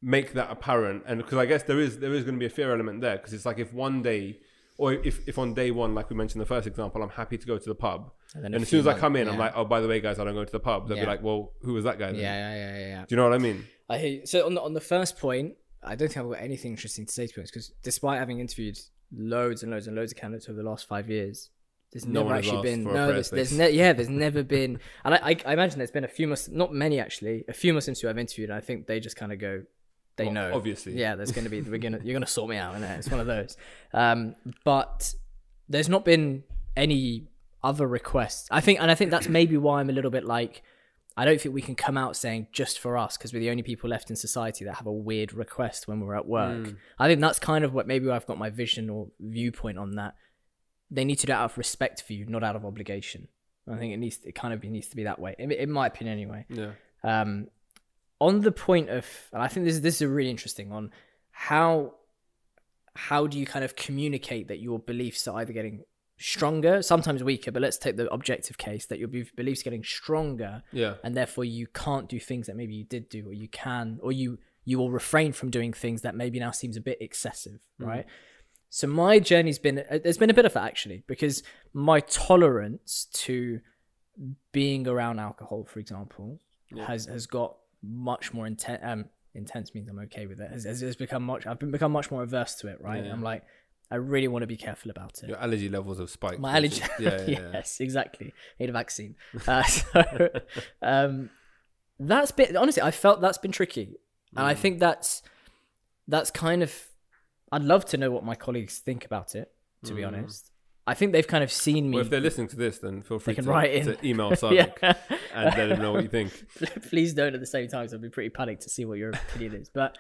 Speaker 1: make that apparent? And because I guess there is there is going to be a fear element there because it's like if one day, or if if on day one, like we mentioned the first example, I'm happy to go to the pub,
Speaker 2: And,
Speaker 1: and,
Speaker 2: then a
Speaker 1: as soon as
Speaker 2: few
Speaker 1: I come in,
Speaker 2: months-
Speaker 1: I'm like, oh by the way, guys, I don't go to the pub. They'll
Speaker 2: Yeah.
Speaker 1: be like, well, who was that guy? Then?
Speaker 2: yeah, yeah, yeah, yeah, yeah.
Speaker 1: Do you know what I mean?
Speaker 2: I hear you. So on the on the first point, I don't think I've got anything interesting to say to be honest, because despite having interviewed loads and loads and loads of candidates over the last five years, there's
Speaker 1: No
Speaker 2: never actually been no. There's, there's ne- yeah, there's never been, and I, I I imagine there's been a few Muslims, not many actually, a few Muslims who I've interviewed. And I think they just kind of go, they
Speaker 1: Well,
Speaker 2: know
Speaker 1: obviously.
Speaker 2: yeah. There's going to be we're gonna you're gonna sort me out, and it's one of those. Um, but there's not been any other requests. I think, and I think that's maybe why I'm a little bit like, I don't think we can come out saying just for us because we're the only people left in society that have a weird request when we're at work. I think that's kind of what maybe I've got my vision or viewpoint on that. They need to do it out of respect for you, not out of obligation. I think it needs it kind of needs to be that way, in, in my opinion, anyway.
Speaker 1: Yeah.
Speaker 2: Um, on the point of, and I think this this is really interesting on how how do you kind of communicate that your beliefs are either getting stronger, sometimes weaker, but let's take the objective case that your beliefs getting stronger,
Speaker 1: Yeah.
Speaker 2: and therefore you can't do things that maybe you did do, or you can, or you you will refrain from doing things that maybe now seems a bit excessive, right? So my journey's been uh, there's been a bit of that actually because my tolerance to being around alcohol, for example, has has got much more intense. Um, intense means I'm okay with it. Has, has, has become much. I've been become much more averse to it. Right.
Speaker 1: Yeah.
Speaker 2: I'm like, I really want to be careful about it.
Speaker 1: Your allergy levels have spiked.
Speaker 2: My allergy.
Speaker 1: Yeah, yeah, yeah.
Speaker 2: yes, exactly. Need a vaccine. Uh, so, um, that's been honestly. I felt that's been tricky, and
Speaker 1: Mm.
Speaker 2: I think that's that's kind of. I'd love to know what my colleagues think about it. To be honest, I think they've kind of seen me.
Speaker 1: Mm. Well, if they're listening to this, then feel free to,
Speaker 2: write in.
Speaker 1: to email Sadiq
Speaker 2: yeah.
Speaker 1: and let him know what you think.
Speaker 2: Please don't at the same time. So I'd be pretty panicked to see what your opinion is. But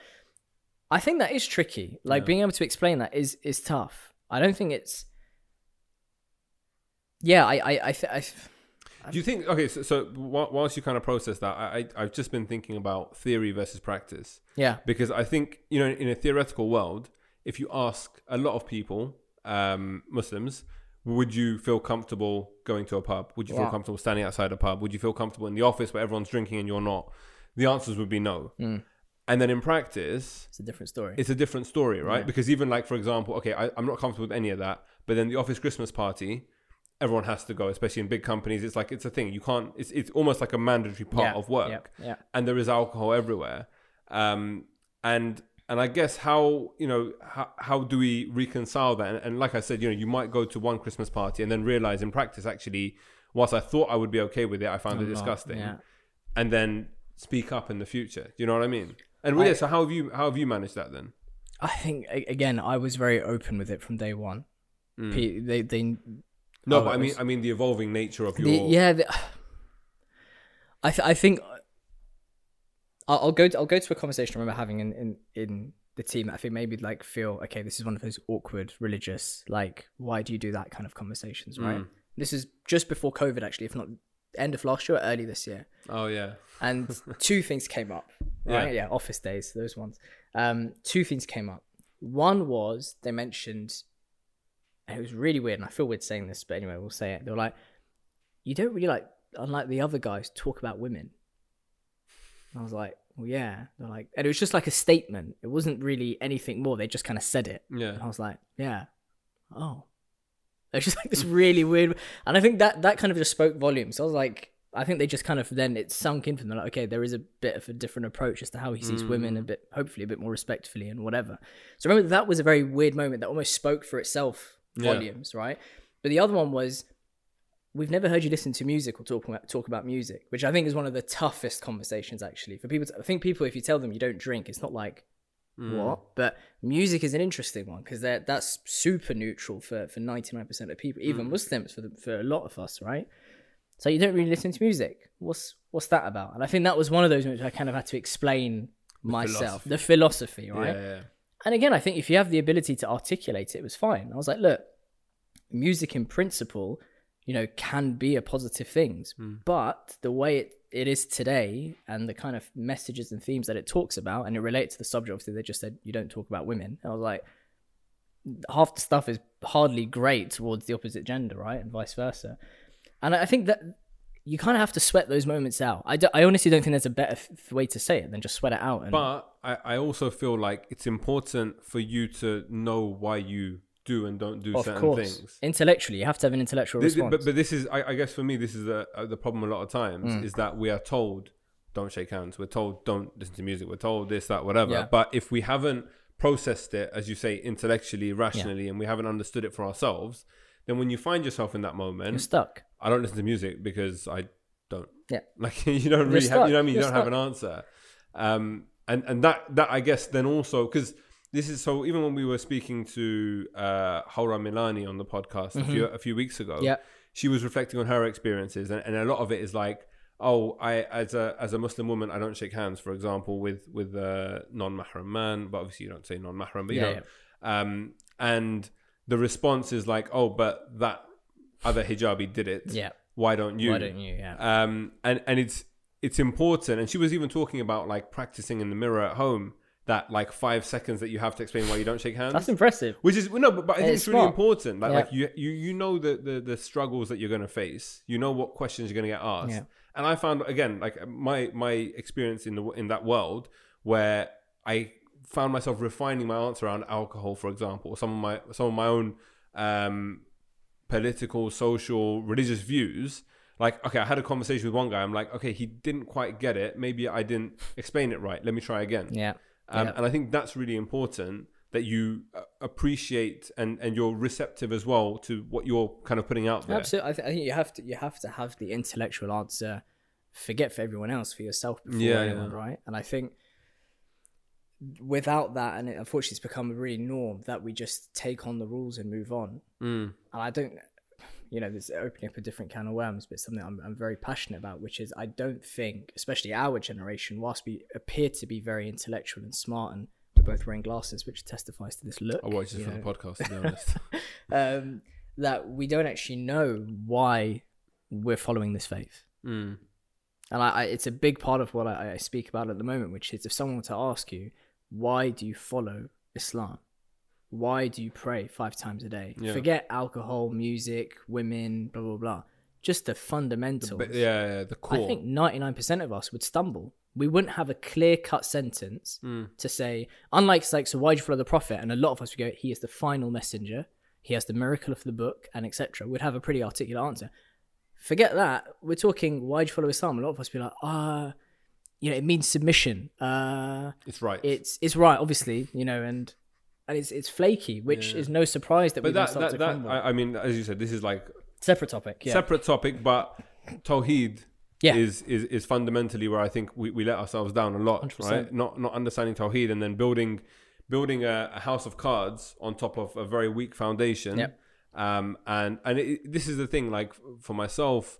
Speaker 2: I think that is tricky. Like
Speaker 1: Yeah.
Speaker 2: being able to explain that is is tough. I don't think it's. Yeah, I I I, th- I
Speaker 1: Do you think? Okay, so, so whilst you kind of process that, I, I I've just been thinking about theory versus practice
Speaker 2: yeah
Speaker 1: because I think you know in a theoretical world, if you ask a lot of people, um, Muslims, would you feel comfortable going to a pub? Would you feel comfortable standing outside a pub? Would you feel comfortable in the office where everyone's drinking and you're not? The answers would be no.
Speaker 2: Mm.
Speaker 1: And then in practice,
Speaker 2: It's a different story.
Speaker 1: it's a different story, right?
Speaker 2: Yeah.
Speaker 1: Because even like, for example, okay, I, I'm not comfortable with any of that, but then the office Christmas party, everyone has to go, especially in big companies. It's like, it's a thing. You can't, it's, it's almost like a mandatory part
Speaker 2: Yeah,
Speaker 1: of work
Speaker 2: Yeah,
Speaker 1: and there is alcohol everywhere. Um, and and I guess how you know how, how do we reconcile that? And, and like I said, you know, you might go to one Christmas party and then realize in practice, actually, whilst I thought I would be okay with it, I found it disgusting.
Speaker 2: yeah.
Speaker 1: And then speak up in the future. Do you know what I mean? And
Speaker 2: I-
Speaker 1: so how have you how have you managed that then?
Speaker 2: I think again, I was very open with it from day one.
Speaker 1: Mm.
Speaker 2: They, they,
Speaker 1: No,
Speaker 2: Oh,
Speaker 1: but I mean,
Speaker 2: was-
Speaker 1: I mean the evolving nature of your.
Speaker 2: the, yeah. The, I, th- I think I'll, I'll go. To, I'll go to a conversation I remember having in, in in the team. that I think maybe like feel okay. This is one of those awkward religious like why do you do that kind of conversations, right?
Speaker 1: Mm.
Speaker 2: This is just before COVID, actually, if not end of last year or early this year.
Speaker 1: Oh yeah.
Speaker 2: and two things came up right yeah. office days those ones um two things came up one was they mentioned and it was really weird and i feel weird saying this but anyway we'll say it they were like you don't really like unlike the other guys talk about women and i was like well yeah they're like and it was just like a statement it wasn't really anything more they just kind of said it
Speaker 1: Yeah.
Speaker 2: and I was like, yeah. Oh. It's just like this really weird. And I think that that kind of just spoke volumes. So I was like, I think they just kind of then it sunk in for them. Like, okay, there is a bit of a different approach as to how he sees women, a mm. bit, hopefully a bit more respectfully and whatever. So remember, that was a very weird moment that almost spoke for itself
Speaker 1: Yeah.
Speaker 2: volumes, right? But the other one was, we've never heard you listen to music or talk about, talk about music, which I think is one of the toughest conversations actually for people. To, I think people, if you tell them you don't drink, it's not like,
Speaker 1: Mm.
Speaker 2: what? But music is an interesting one because that that's super neutral for for ninety nine percent of people, even Muslims for the, for a lot of us, right? So you don't really listen to music. What's what's that about? And I think that was one of those which I kind of had to explain myself,
Speaker 1: philosophy.
Speaker 2: the philosophy, right?
Speaker 1: Yeah, yeah.
Speaker 2: And again, I think if you have the ability to articulate it, it was fine. I was like, look, music in principle, you know, can be a positive things, hmm. but the way it, it is today and the kind of messages and themes that it talks about, and it relates to the subject, obviously, they just said you don't talk about women. I was like, half the stuff is hardly great towards the opposite gender, right? And vice versa. And I I think that you kind of have to sweat those moments out. I, do, I honestly don't think there's a better f- way to say it than just sweat it out. And,
Speaker 1: But I, I also feel like it's important for you to know why you do and don't do
Speaker 2: of
Speaker 1: certain
Speaker 2: course,
Speaker 1: things.
Speaker 2: intellectually, you have to have an intellectual
Speaker 1: Th- th-
Speaker 2: response.
Speaker 1: But, but this is, I, I guess, for me, this is the uh, the problem a lot of times
Speaker 2: Mm.
Speaker 1: is that we are told don't shake hands. We're told don't listen to music. We're told this, that, whatever.
Speaker 2: Yeah.
Speaker 1: But if we haven't processed it, as you say, intellectually, rationally, and we haven't understood it for ourselves, then when you find yourself in that
Speaker 2: You're
Speaker 1: moment,
Speaker 2: stuck.
Speaker 1: I don't listen to music because I don't.
Speaker 2: Yeah.
Speaker 1: Like you don't really have, you know what I mean? You
Speaker 2: You're
Speaker 1: don't have an answer. Um, and and that that I guess then also because this is so even when we were speaking to uh Haura Milani on the podcast a few a few weeks ago,
Speaker 2: Mm-hmm. Yeah.
Speaker 1: she was reflecting on her experiences and, and a lot of it is like oh i as a as a muslim woman i don't shake hands for example with with a non-mahram man but obviously you don't say non-mahram but you
Speaker 2: Yeah,
Speaker 1: know um and the response is like oh but that other hijabi did it
Speaker 2: Yeah.
Speaker 1: why don't you
Speaker 2: Why don't you? Yeah.
Speaker 1: um and and it's it's important and she was even talking about like practicing in the mirror at home that like five seconds that you have to explain why you don't shake hands
Speaker 2: That's impressive.
Speaker 1: which is no, but, but I think
Speaker 2: It's
Speaker 1: it's, really important. Like,
Speaker 2: Yeah.
Speaker 1: like you, you, you know the, the the struggles that you're going to face. You know what questions you're going to get asked.
Speaker 2: Yeah.
Speaker 1: And I found again, like my my experience in the in that world where I found myself refining my answer around alcohol, for example, or some of my some of my own um, political, social, religious views. Like, okay, I had a conversation with one guy. I'm like, okay, he didn't quite get it. Maybe I didn't explain it right. Let me try again.
Speaker 2: Yeah.
Speaker 1: Um,
Speaker 2: Yeah.
Speaker 1: And I think that's really important that you uh, appreciate and, and you're receptive as well to what you're kind of putting out there.
Speaker 2: Absolutely. I, th- I think you have to you have to have the intellectual answer. Forget for everyone else, for yourself before
Speaker 1: Yeah,
Speaker 2: anyone,
Speaker 1: yeah.
Speaker 2: right? And I think without that, and it, unfortunately, it's become a really norm that we just take on the rules and move on.
Speaker 1: Mm.
Speaker 2: And I don't, you know, this opening up a different can of worms, but something I'm, I'm very passionate about, which is I don't think, especially our generation, whilst we appear to be very intellectual and smart, and we're both wearing glasses, which testifies to this look.
Speaker 1: I watched it
Speaker 2: you
Speaker 1: for the podcast, to be honest.
Speaker 2: um, that we don't actually know why we're following this faith.
Speaker 1: mm.
Speaker 2: And I, I, it's a big part of what I, I speak about at the moment, which is if someone were to ask you, why do you follow Islam? Why do you pray five times a day?
Speaker 1: Yeah.
Speaker 2: Forget alcohol, music, women, blah blah blah. Just the fundamentals.
Speaker 1: But yeah, yeah, the core.
Speaker 2: I think 99% of us would stumble. We wouldn't have a clear cut sentence
Speaker 1: Mm.
Speaker 2: to say, unlike, like, so why do you follow the prophet? And a lot of us would go, he is the final messenger, he has the miracle of the book, and etc. We'd have a pretty articulate answer. Forget that. We're talking, why do you follow Islam? A lot of us would be like, ah, you know, it means submission. Uh,
Speaker 1: it's right.
Speaker 2: it's it's right, obviously, you know, and and it's it's flaky, which
Speaker 1: Yeah.
Speaker 2: is no surprise that
Speaker 1: but
Speaker 2: we've
Speaker 1: that, that,
Speaker 2: to
Speaker 1: that
Speaker 2: crumble.
Speaker 1: I, I mean, as you said, this is like
Speaker 2: Separate topic, yeah,
Speaker 1: separate topic, but Tawheed
Speaker 2: Yeah.
Speaker 1: is, is is fundamentally where I think we, we let ourselves down a lot,
Speaker 2: 100%.
Speaker 1: right? Not not understanding Tawheed and then building building a, a house of cards on top of a very weak foundation.
Speaker 2: Yep.
Speaker 1: Um, and and it, this is the thing, like for myself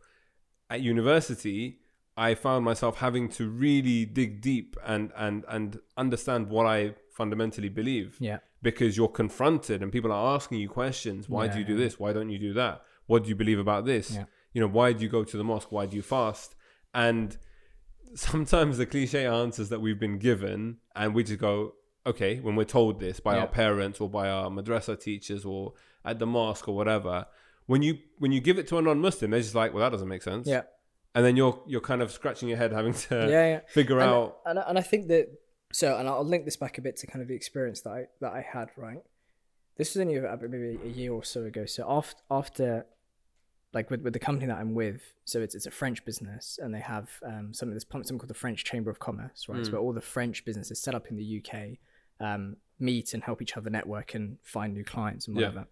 Speaker 1: at university, I found myself having to really dig deep and and and understand what I fundamentally believe
Speaker 2: yeah,
Speaker 1: because you're confronted and people are asking you questions. Why do you do
Speaker 2: Yeah.
Speaker 1: this? Why don't you do that? What do you believe about this?
Speaker 2: Yeah.
Speaker 1: You know, why do you go to the mosque? Why do you fast? And sometimes the cliche answers that we've been given, and we just go, okay, when we're told this by
Speaker 2: Yeah.
Speaker 1: our parents or by our madrasa teachers or at the mosque or whatever, when you when you give it to a non-Muslim, they're just like, well, that doesn't make sense.
Speaker 2: yeah,
Speaker 1: And then you're you're kind of scratching your head, having to
Speaker 2: yeah, yeah.
Speaker 1: figure
Speaker 2: and,
Speaker 1: out.
Speaker 2: and, and I think that so, and I'll link this back a bit to kind of the experience that I that I had. Right, this was only about maybe a year or so ago. So after after like with, with the company that I'm with, so it's it's a French business, and they have um, something that's something called the French Chamber of Commerce, right? So
Speaker 1: Mm.
Speaker 2: where all the French businesses set up in the UK um, meet and help each other network and find new clients and
Speaker 1: Yeah.
Speaker 2: whatever.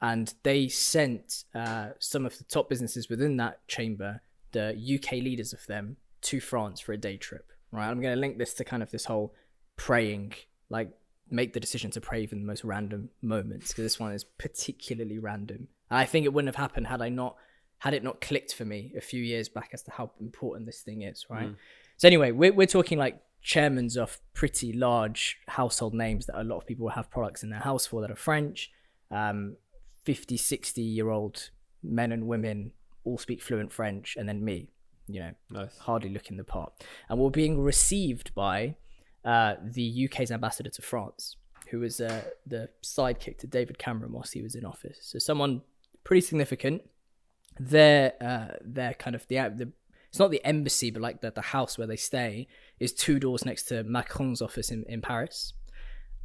Speaker 2: And they sent uh, some of the top businesses within that chamber, the UK leaders of them, to France for a day trip. Right, I'm going to link this to kind of this whole praying, like make the decision to pray even the most random moments, because this one is particularly random. And I think it wouldn't have happened had I not had it not clicked for me a few years back as to how important this thing is. Right. So anyway, we're we're talking like chairmans of pretty large household names that a lot of people have products in their house for that are French. Um, 50, 60 year old men and women all speak fluent French, and then me, you know,
Speaker 1: Nice.
Speaker 2: hardly looking the part. And we're being received by uh, the UK's ambassador to France, who was uh, the sidekick to David Cameron whilst he was in office. So someone pretty significant. Their uh, their kind of the the it's not the embassy, but like the, the house where they stay is two doors next to Macron's office in, in Paris.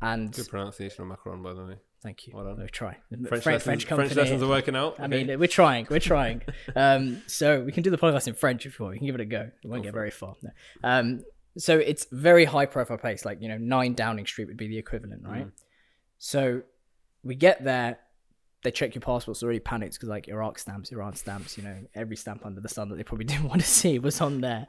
Speaker 2: And
Speaker 1: Good pronunciation of Macron, by the way.
Speaker 2: Thank you.
Speaker 1: Well done.
Speaker 2: We'll try.
Speaker 1: French,
Speaker 2: French,
Speaker 1: lessons,
Speaker 2: company.
Speaker 1: French lessons are working out.
Speaker 2: I
Speaker 1: okay?
Speaker 2: mean, we're trying. We're trying. um, so we can do the podcast in French if you want. We can give it a go. We won't get very far. No. Um, so it's very high profile place. Like you know, nine Downing Street would be the equivalent, right? So we get there. They check your passports. Already panicked because like Iraq stamps, Iran stamps. You know, every stamp under the sun that they probably didn't want to see was on there.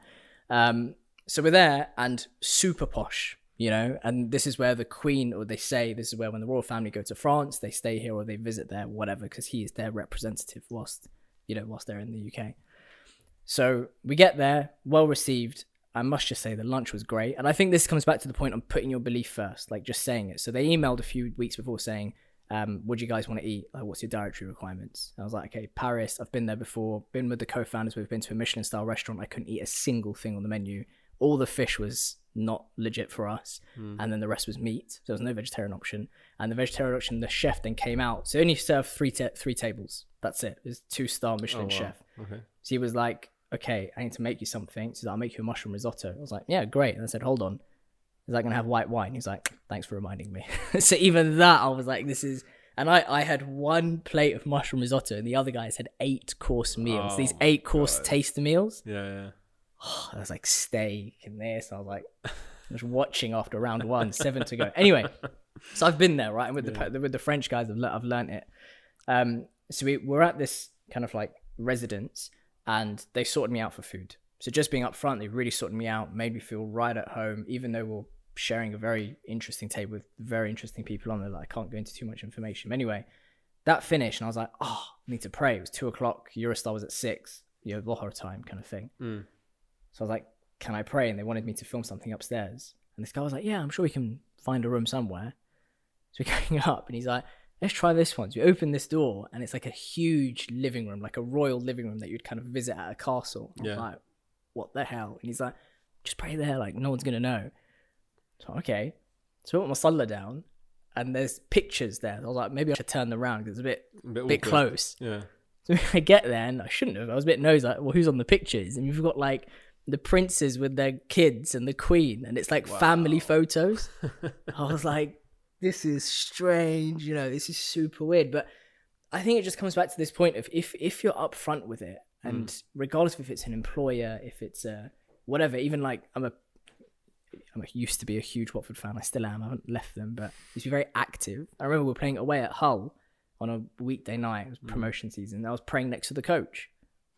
Speaker 2: Um, so we're there and super posh, you know, and this is where the Queen, or they say this is where when the royal family go to France, they stay here or they visit there, whatever, because he is their representative whilst, you know, whilst they're in the UK. So we get there, well received. I must just say the lunch was great, and I think this comes back to the point on putting your belief first, like just saying it. So they emailed a few weeks before saying, um, "What do you guys want to eat? Like, what's your dietary requirements?" And I was like, "Okay, Paris. I've been there before. Been with the co-founders. We've been to a Michelin-style restaurant. I couldn't eat a single thing on the menu. All the fish was not legit for us, hmm. and then the rest was meat. So there was no vegetarian option. And the vegetarian option, the chef then came out. So only served three ta- three tables. That's it. It was two-star Michelin
Speaker 1: Oh, wow.
Speaker 2: chef.
Speaker 1: Okay.
Speaker 2: So he was like, okay, I need to make you something. So I'll make you a mushroom risotto. I was like, yeah, great. And I said, hold on. Is that going to have white wine? He's like, thanks for reminding me. so even that, I was like, this is. And I, I had one plate of mushroom risotto, and the other guys had eight course meals.
Speaker 1: Oh
Speaker 2: These eight course
Speaker 1: God.
Speaker 2: taster meals.
Speaker 1: Yeah, yeah.
Speaker 2: I was like steak and this. I was like, I was watching after round one, seven to go. Anyway, so I've been there, right? And with the with the French guys, I've, le- I've learned it. Um, so we we're at this kind of like residence, and they sorted me out for food. So just being up front, they really sorted me out, made me feel right at home, even though we're sharing a very interesting table with very interesting people on there. That I can't go into too much information. Anyway, that finished, and I was like, oh, I need to pray. It was two o'clock. Eurostar was at six. You know, Lohar time kind of thing.
Speaker 1: Mm.
Speaker 2: So I was like, can I pray? And they wanted me to film something upstairs. And this guy was like, yeah, I'm sure we can find a room somewhere. So we're going up and he's like, let's try this one. So we open this door and it's like a huge living room, like a royal living room that you'd kind of visit at a castle. I was
Speaker 1: Yeah.
Speaker 2: like, what the hell? And he's like, just pray there, like no one's going to know. So okay. So I put my sallah down and there's pictures there. I was like, maybe I should turn them around because it's a bit
Speaker 1: A bit,
Speaker 2: bit close.
Speaker 1: Yeah.
Speaker 2: So I get there and I shouldn't have. I was a bit nosy. Like, well, who's on the pictures? And you've got like the princes with their kids and the queen, and it's like family photos. I was like, this is strange. You know, this is super weird. But I think it just comes back to this point of if if you're upfront with it, and hmm. regardless of if it's an employer, if it's a whatever, even like I'm a I'm used to be a huge Watford fan. I still am. I haven't left them, but used to be very active. I remember we were playing away at Hull on a weekday night. It was hmm. promotion season. I was praying next to the coach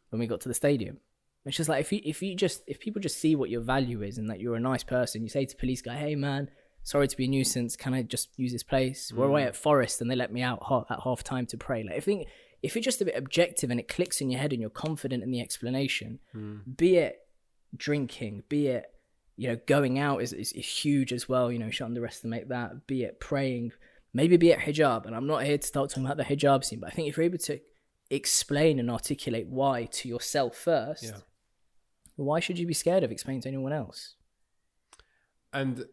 Speaker 2: when we got to the stadium. It's just like if you if you just if people just see what your value is and that you're a nice person, you say to police guy, "Hey man, sorry to be a nuisance. Can I just use this place? We're mm. away at Forest and they let me out at half time to pray." Like I think if you're just a bit objective and it clicks in your head and you're confident in the explanation, mm. be it drinking, be it you know going out is, is, is huge as well. You know, you should underestimate that. Be it praying, maybe be it hijab. And I'm not here to start talking about the hijab scene, but I think if you're able to explain and articulate why to yourself first,
Speaker 1: Yeah.
Speaker 2: Why should you be scared of explaining to anyone else?
Speaker 1: And uh,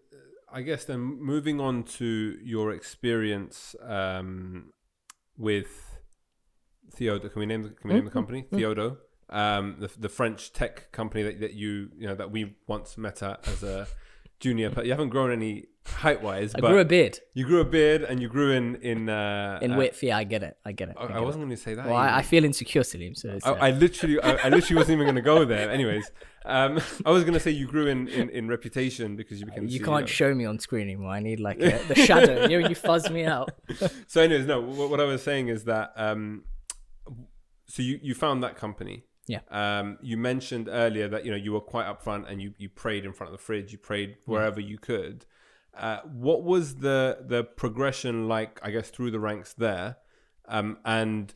Speaker 1: I guess then moving on to your experience um, with Theodo. Can we name the, can we name the company Theodo? Um, the the French tech company that, that you you know that we once met at as a junior. But you haven't grown any height wise.
Speaker 2: I
Speaker 1: but
Speaker 2: grew a beard
Speaker 1: you grew a beard and you grew in in uh,
Speaker 2: in
Speaker 1: uh,
Speaker 2: width. Yeah, I get it. I get it.
Speaker 1: I,
Speaker 2: I,
Speaker 1: I wasn't going to say that.
Speaker 2: Well, I, I feel insecure, Salim. So it's,
Speaker 1: I,
Speaker 2: uh,
Speaker 1: I literally, I, literally wasn't even going to go there. Anyways, um, I was going to say you grew in, in, in reputation because you became.
Speaker 2: you
Speaker 1: CEO.
Speaker 2: can't show me on screen anymore. I need like a, the shadow. you know, you fuzz me out.
Speaker 1: So, anyways, no. What, what I was saying is that, um, so you you found that company.
Speaker 2: Yeah.
Speaker 1: Um, you mentioned earlier that you know you were quite upfront and you you prayed in front of the fridge. You prayed wherever you could. Uh, what was the the progression like? I guess through the ranks there, um, and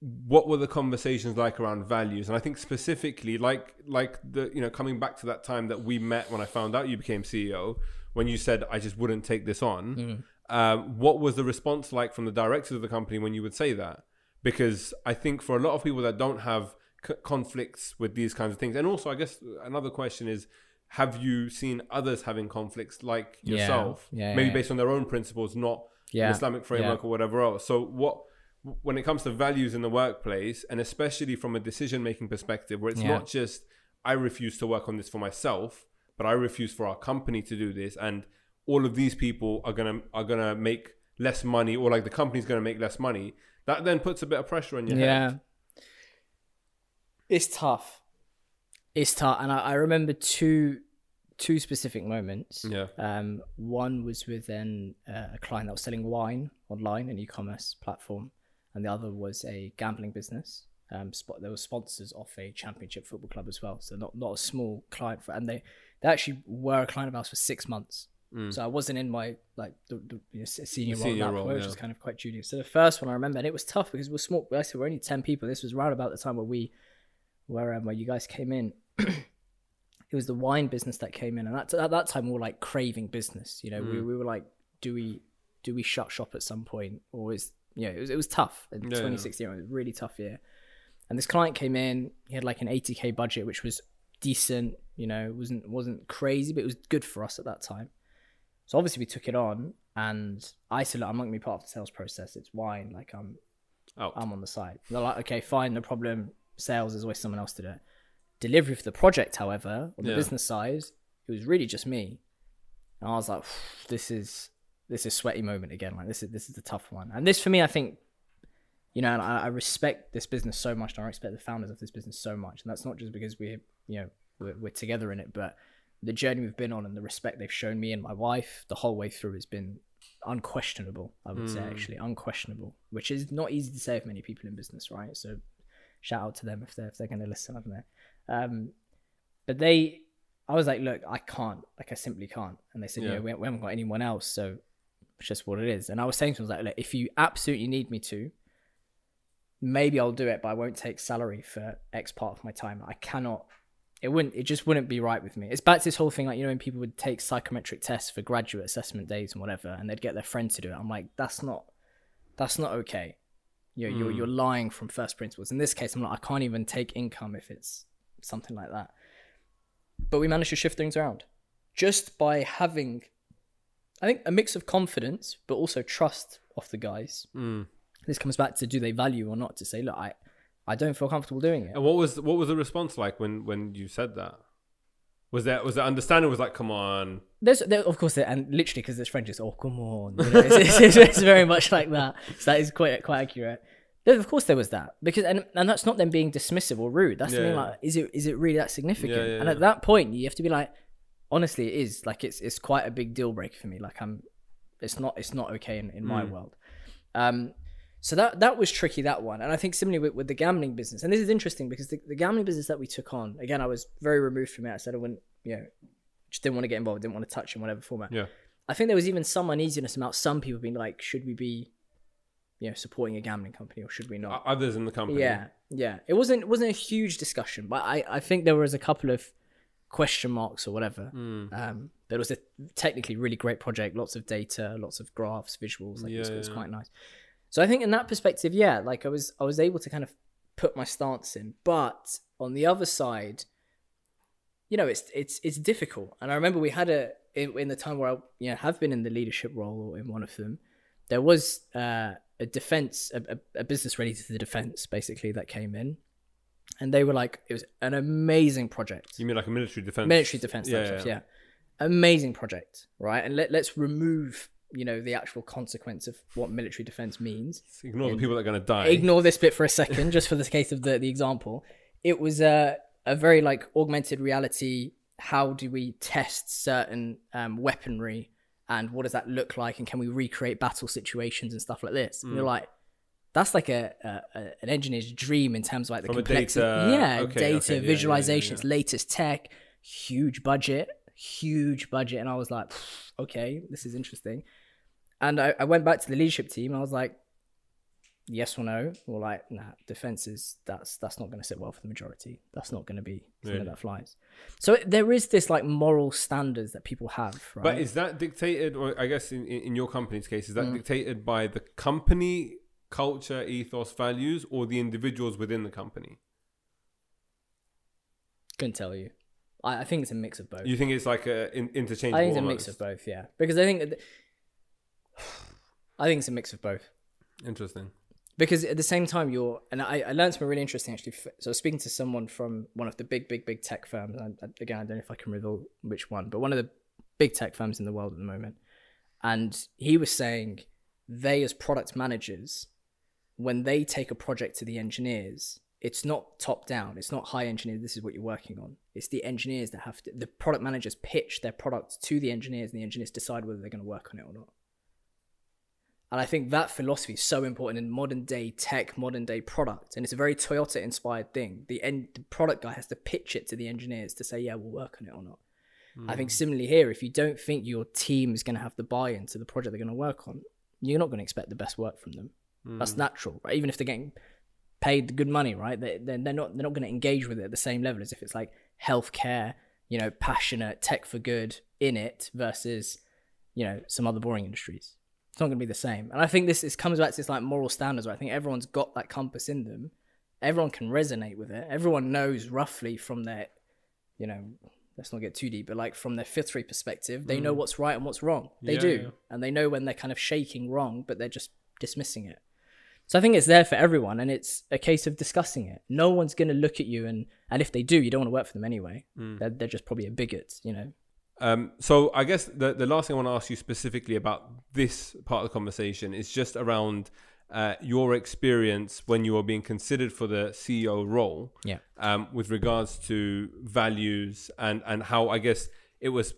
Speaker 1: what were the conversations like around values? And I think specifically, like like the you know coming back to that time that we met when I found out you became CEO, when you said I just wouldn't take this on. Um, what was the response like from the directors of the company when you would say that? Because I think for a lot of people that don't have c- conflicts with these kinds of things, and also I guess another question is. Have you seen others having conflicts like yourself,
Speaker 2: Yeah,
Speaker 1: maybe
Speaker 2: yeah.
Speaker 1: based on their own principles, not
Speaker 2: Yeah.
Speaker 1: an Islamic framework or whatever else. So what when it comes to values in the workplace and especially from a decision making perspective where it's
Speaker 2: Yeah.
Speaker 1: not just I refuse to work on this for myself, but I refuse for our company to do this and all of these people are going to are going to make less money or like the company's going to make less money. That then puts a bit of pressure on your
Speaker 2: Yeah.
Speaker 1: head.
Speaker 2: It's tough. It's tough, and I, I remember two two specific moments.
Speaker 1: Yeah.
Speaker 2: Um, one was with an, uh, a client that was selling wine online, an e-commerce platform, and the other was a gambling business. Um, spot there were sponsors of a championship football club as well, so not not a small client for, and they they actually were a client of ours for six months. So I wasn't in my like the, the you know, senior,
Speaker 1: The
Speaker 2: role,
Speaker 1: senior
Speaker 2: at that
Speaker 1: role,
Speaker 2: point, which was kind of quite junior. So the first one I remember, and it was tough because we're small. I said we're only ten people. This was around about the time where we, where um, where you guys came in. it was the wine business that came in, and that, at that time we were like craving business. You know, we,
Speaker 1: Mm.
Speaker 2: we were like, do we do we shut shop at some point, or is you know it was it was tough in
Speaker 1: Yeah, yeah.
Speaker 2: 2016. It was a really tough year, and this client came in. He had like an 80k budget, which was decent. You know, it wasn't wasn't crazy, but it was good for us at that time. So obviously we took it on, and I said, "Look, I'm not gonna be part of the sales process. It's wine. Like I'm
Speaker 1: Out.
Speaker 2: I'm on the side. They're like, okay, fine, no problem. Sales is always someone else to do it. Delivery for the project, however, on the
Speaker 1: Yeah.
Speaker 2: business side, it was really just me. And I was like, this is this is a sweaty moment again. Like this is this is the tough one. And this for me, I think, you know, and I, I respect this business so much, and I respect the founders of this business so much. And that's not just because we're you know we're, we're together in it, but the journey we've been on and the respect they've shown me and my wife the whole way through has been unquestionable. I would say hmm. actually unquestionable, which is not easy to say of many people in business, right? So shout out to them if they're if they're going to listen. I don't know. Um, but they, I was like, look, I can't. Like, I simply can't. And they said,
Speaker 1: Yeah.
Speaker 2: yeah, we, we haven't got anyone else, so it's just what it is. And I was saying to them, I was like, look, if you absolutely need me to, maybe I'll do it, but I won't take salary for X part of my time. I cannot. It wouldn't. It just wouldn't be right with me. It's back to this whole thing, like you know, when people would take psychometric tests for graduate assessment days and whatever, and they'd get their friend to do it. I'm like, that's not, that's not okay. You're you're, you're lying from first principles. In this case, I'm like, I can't even take income if it's something like that. But we managed to shift things around just by having I think a mix of confidence, but also trust of the guys.
Speaker 1: Mm.
Speaker 2: This comes back to do they value or not to say, look, I, I don't feel comfortable doing it.
Speaker 1: And what was what was the response like when when you said that? Was that was that understanding? Was like, come on,
Speaker 2: There's, there, of course, and literally because it's French, it's oh come on, you know, it's, it's, it's very much like that. So that is quite quite accurate. There, of course, there was that because, and and that's not them being dismissive or rude. That's the thing. Like, is it is it really that significant?
Speaker 1: Yeah, yeah,
Speaker 2: and
Speaker 1: yeah.
Speaker 2: at that point, you have to be like, honestly, it is like it's it's quite a big deal breaker for me. Like I'm, it's not it's not okay in, in my
Speaker 1: Mm.
Speaker 2: world. Um, so that that was tricky that one, and I think similarly with, with the gambling business, and this is interesting because the, the gambling business that we took on, again, I was very removed from it. I said I wouldn't, you know, just didn't want to get involved, didn't want to touch in whatever format.
Speaker 1: yeah,
Speaker 2: I think there was even some uneasiness about some people being like, should we be, you know, supporting a gambling company or should we not?
Speaker 1: Others in the company.
Speaker 2: Yeah, yeah. It wasn't it wasn't a huge discussion, but I I think there was a couple of question marks or whatever.
Speaker 1: Mm.
Speaker 2: Um, but it was a technically really great project, lots of data, lots of graphs, visuals. Like it, was,
Speaker 1: Yeah,
Speaker 2: it was quite nice. So I think in that perspective, yeah, like I was I was able to kind of put my stance in, but on the other side, you know, it's it's it's difficult. And I remember we had a in, in the time where I you know have been in the leadership role or in one of them, there was uh, a defense, a, a, business ready to the defense, basically that came in, and they were like, it was an amazing project
Speaker 1: You mean like a military defense?
Speaker 2: military defense
Speaker 1: Yeah, yeah.
Speaker 2: yeah. Amazing project, right? And let, let's remove, you know, the actual consequence of what military defense means.
Speaker 1: Ignore the people that are going to die.
Speaker 2: Ignore this bit for a second, just for the case of the, the example. It was a, a very like augmented reality. How do we test certain um, weaponry and what does that look like? And can we recreate battle situations and stuff like this? And you're
Speaker 1: Mm.
Speaker 2: like, that's like a, a, a an engineer's dream in terms of like the
Speaker 1: From
Speaker 2: complexity.
Speaker 1: data-
Speaker 2: yeah,
Speaker 1: okay,
Speaker 2: data
Speaker 1: okay, yeah, yeah, yeah.
Speaker 2: latest tech, huge budget, huge budget, and I was like, okay, this is interesting. And I, I went back to the leadership team. And I was like, yes or no, or like, nah, defense is that's that's not going to sit well for the majority. That's not going to be something
Speaker 1: Really?
Speaker 2: that flies. So there is this like moral standards that people have, right?
Speaker 1: But is that dictated, or I guess in, in in your company's case, is that
Speaker 2: Mm.
Speaker 1: dictated by the company culture, ethos, values, or the individuals within the company?
Speaker 2: Couldn't tell you. I, I think it's a mix of both.
Speaker 1: You think it's like a in, interchangeable?
Speaker 2: I think it's a mix
Speaker 1: almost?
Speaker 2: of both, yeah. Because I think that- I think it's a mix of both.
Speaker 1: Interesting.
Speaker 2: Because at the same time, you're and I, I learned something really interesting actually. So I was speaking to someone from one of the big, big, big tech firms. And I, again, I don't know if I can reveal which one, but one of the big tech firms in the world at the moment. And he was saying they, as product managers, when they take a project to the engineers, it's not top down. It's not high engineer. This is what you're working on. It's the engineers that have to. The product managers pitch their product to the engineers, and the engineers decide whether they're going to work on it or not. And I think that philosophy is so important in modern day tech, modern day product. And it's a very Toyota inspired thing. The end the product guy has to pitch it to the engineers to say, yeah, we'll work on it or not. I think hmm. similarly here, if you don't think your team is going to have the buy in to the project they're going to work on, you're not going to expect the best work from them. That's hmm. natural, right? Even if they're getting paid the good money, right? They, they're, they're not they're not going to engage with it at the same level as if it's like healthcare, you know, passionate, tech for good in it versus, you know, some other boring industries. It's not going to be the same. And I think this is, comes back to this like moral standards. Where I think everyone's got that compass in them. Everyone can resonate with it. Everyone knows roughly from their, you know, let's not get too deep, but like from their filtery perspective, they know mm. what's right and what's wrong. They
Speaker 1: Yeah,
Speaker 2: do,
Speaker 1: yeah.
Speaker 2: and they know when they're kind of shaking wrong, but they're just dismissing it. So I think it's there for everyone, and it's a case of discussing it. No one's going to look at you, and and if they do, you don't want to work for them anyway. They're, they're just probably a bigot, you know.
Speaker 1: Um, so I guess the the last thing I want to ask you specifically about this part of the conversation is just around uh, your experience when you were being considered for the CEO role.
Speaker 2: Yeah.
Speaker 1: Um, with regards to values and and how I guess it was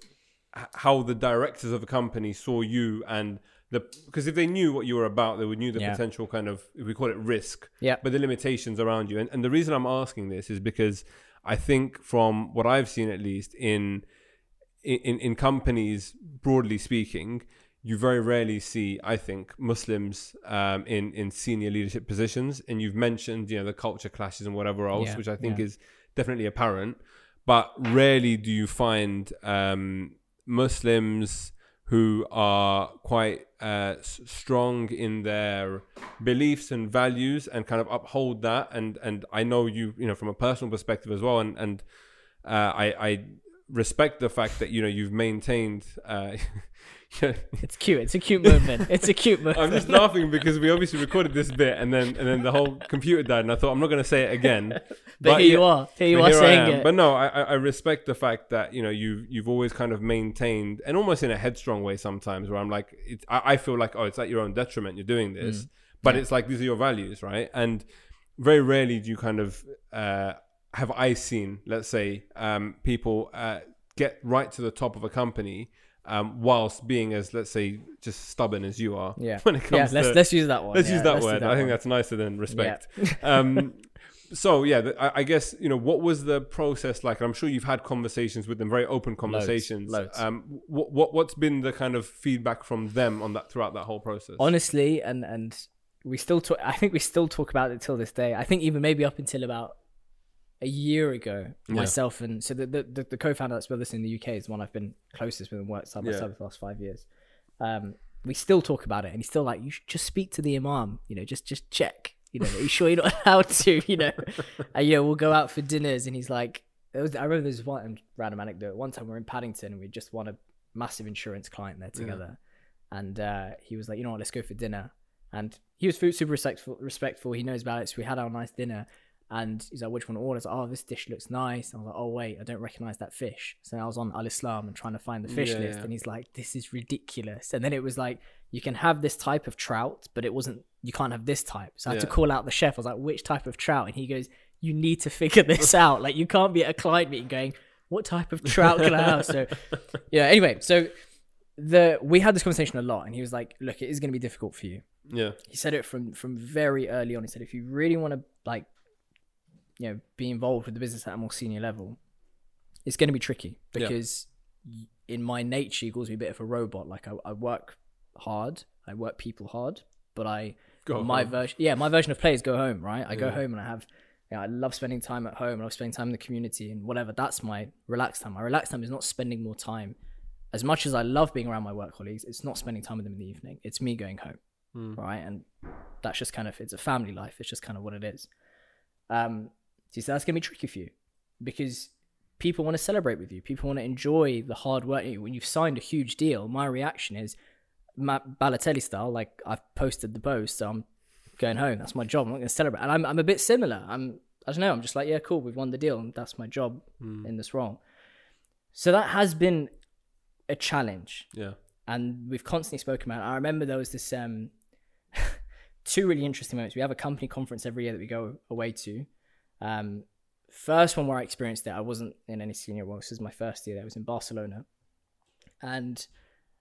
Speaker 1: how the directors of the company saw you and the because if they knew what you were about, they would knew the
Speaker 2: Yeah.
Speaker 1: potential kind of we call it risk
Speaker 2: Yeah.
Speaker 1: but the limitations around you. And, and the reason I'm asking this is because I think from what I've seen at least in in, in companies, broadly speaking, you very rarely see, I think, Muslims um, in in senior leadership positions. And you've mentioned, you know, the culture clashes and whatever else,
Speaker 2: Yeah,
Speaker 1: which I think
Speaker 2: yeah.
Speaker 1: is definitely apparent. But rarely do you find um, Muslims who are quite uh, strong in their beliefs and values and kind of uphold that. And and I know you, you know, from a personal perspective as well. And and uh, I, I respect the fact that you know you've maintained. Uh,
Speaker 2: It's cute. It's a cute movement. It's a cute movement.
Speaker 1: I'm just laughing because we obviously recorded this bit and then and then the whole computer died and I thought I'm not going to say it again.
Speaker 2: but, here you are. Here you are
Speaker 1: here
Speaker 2: saying it.
Speaker 1: But no, I, I respect the fact that you know you've you've always kind of maintained and almost in a headstrong way sometimes where I'm like it, I, I feel like oh it's at your own detriment you're doing this, but
Speaker 2: Yeah.
Speaker 1: it's like these are your values right and very rarely do you kind of uh, have I seen let's say um, people uh, get right to the top of a company. Um, whilst being as let's say just stubborn as you are
Speaker 2: Yeah.
Speaker 1: when it
Speaker 2: yeah,
Speaker 1: comes
Speaker 2: let's
Speaker 1: to
Speaker 2: let's use that one.
Speaker 1: let's
Speaker 2: Yeah,
Speaker 1: use that
Speaker 2: do
Speaker 1: word. I think
Speaker 2: one.
Speaker 1: that's nicer than respect.
Speaker 2: Yeah.
Speaker 1: um, so yeah, I, I guess you know what was the process like. I'm sure you've had conversations with them, very open conversations.
Speaker 2: loads.
Speaker 1: Um, what, what what's been the kind of feedback from them on that throughout that whole process?
Speaker 2: honestly and and we still talk i think we still talk about it till this day i think even maybe up until about a year ago
Speaker 1: Yeah.
Speaker 2: myself and so the, the the co-founder that's with us in the uk is the one i've been closest with and worked side by
Speaker 1: Yeah.
Speaker 2: side for the last five years um we still talk about it and he's still like you should just speak to the imam you know just just check you know are you sure you're not allowed to you know and you know we'll go out for dinners and he's like was, i remember there's one random anecdote one time we're in paddington and we just won a massive insurance client there
Speaker 1: Yeah.
Speaker 2: together and uh, he was like, you know what, let's go for dinner. And he was super respectful. Respectful. He knows about it. So we had our nice dinner. And he's like, which one to order? I like, oh, this dish looks nice. I was like, oh wait, I don't recognize that fish. So I was on Al Islam and trying to find the fish
Speaker 1: Yeah,
Speaker 2: list,
Speaker 1: yeah.
Speaker 2: and he's like, this is ridiculous. And then it was like, you can have this type of trout, but it wasn't. You can't have this type. So I had to call out the chef. I was like, which type of trout? And he goes, you need to figure this out. Like you can't be at a client meeting going, what type of trout can I have? So yeah. Anyway, so the we had this conversation a lot, and he was like, "Look, it is going to be difficult for you."
Speaker 1: yeah,
Speaker 2: He said it from from very early on. He said, "If you really want to like, you know, be involved with the business at a more senior level, it's going to be tricky because y in my nature, he calls me a bit of a robot. Like I, I work hard, I work people hard, but I
Speaker 1: go
Speaker 2: my
Speaker 1: home.
Speaker 2: version yeah my version of play is go home right? I go home and i have you know, i love spending time at home and i love spending time in the community and whatever. That's my relaxed time. My relaxed time is not spending more time. As much as i love being around my work colleagues it's not spending time with them in the evening. It's me going home
Speaker 1: Mm.
Speaker 2: right? And that's just kind of it's a family life. It's just kind of what it is. Um so that's going to be tricky for you because people want to celebrate with you people want to enjoy the hard work when you've signed a huge deal my reaction is Matt Balotelli style, like I've posted the post, so I'm going home. That's my job. I'm not going to celebrate. And I'm, I'm a bit similar. I'm, I don't know. I'm just like, yeah, cool. We've won the deal, and that's my job
Speaker 1: Mm.
Speaker 2: in this role. So that has been a challenge,
Speaker 1: yeah,
Speaker 2: and we've constantly spoken about. It. I remember there was this um, two really interesting moments. We have a company conference every year that we go away to. Um, first one where I experienced it, I wasn't in any senior role. This was my first year. That was in Barcelona, and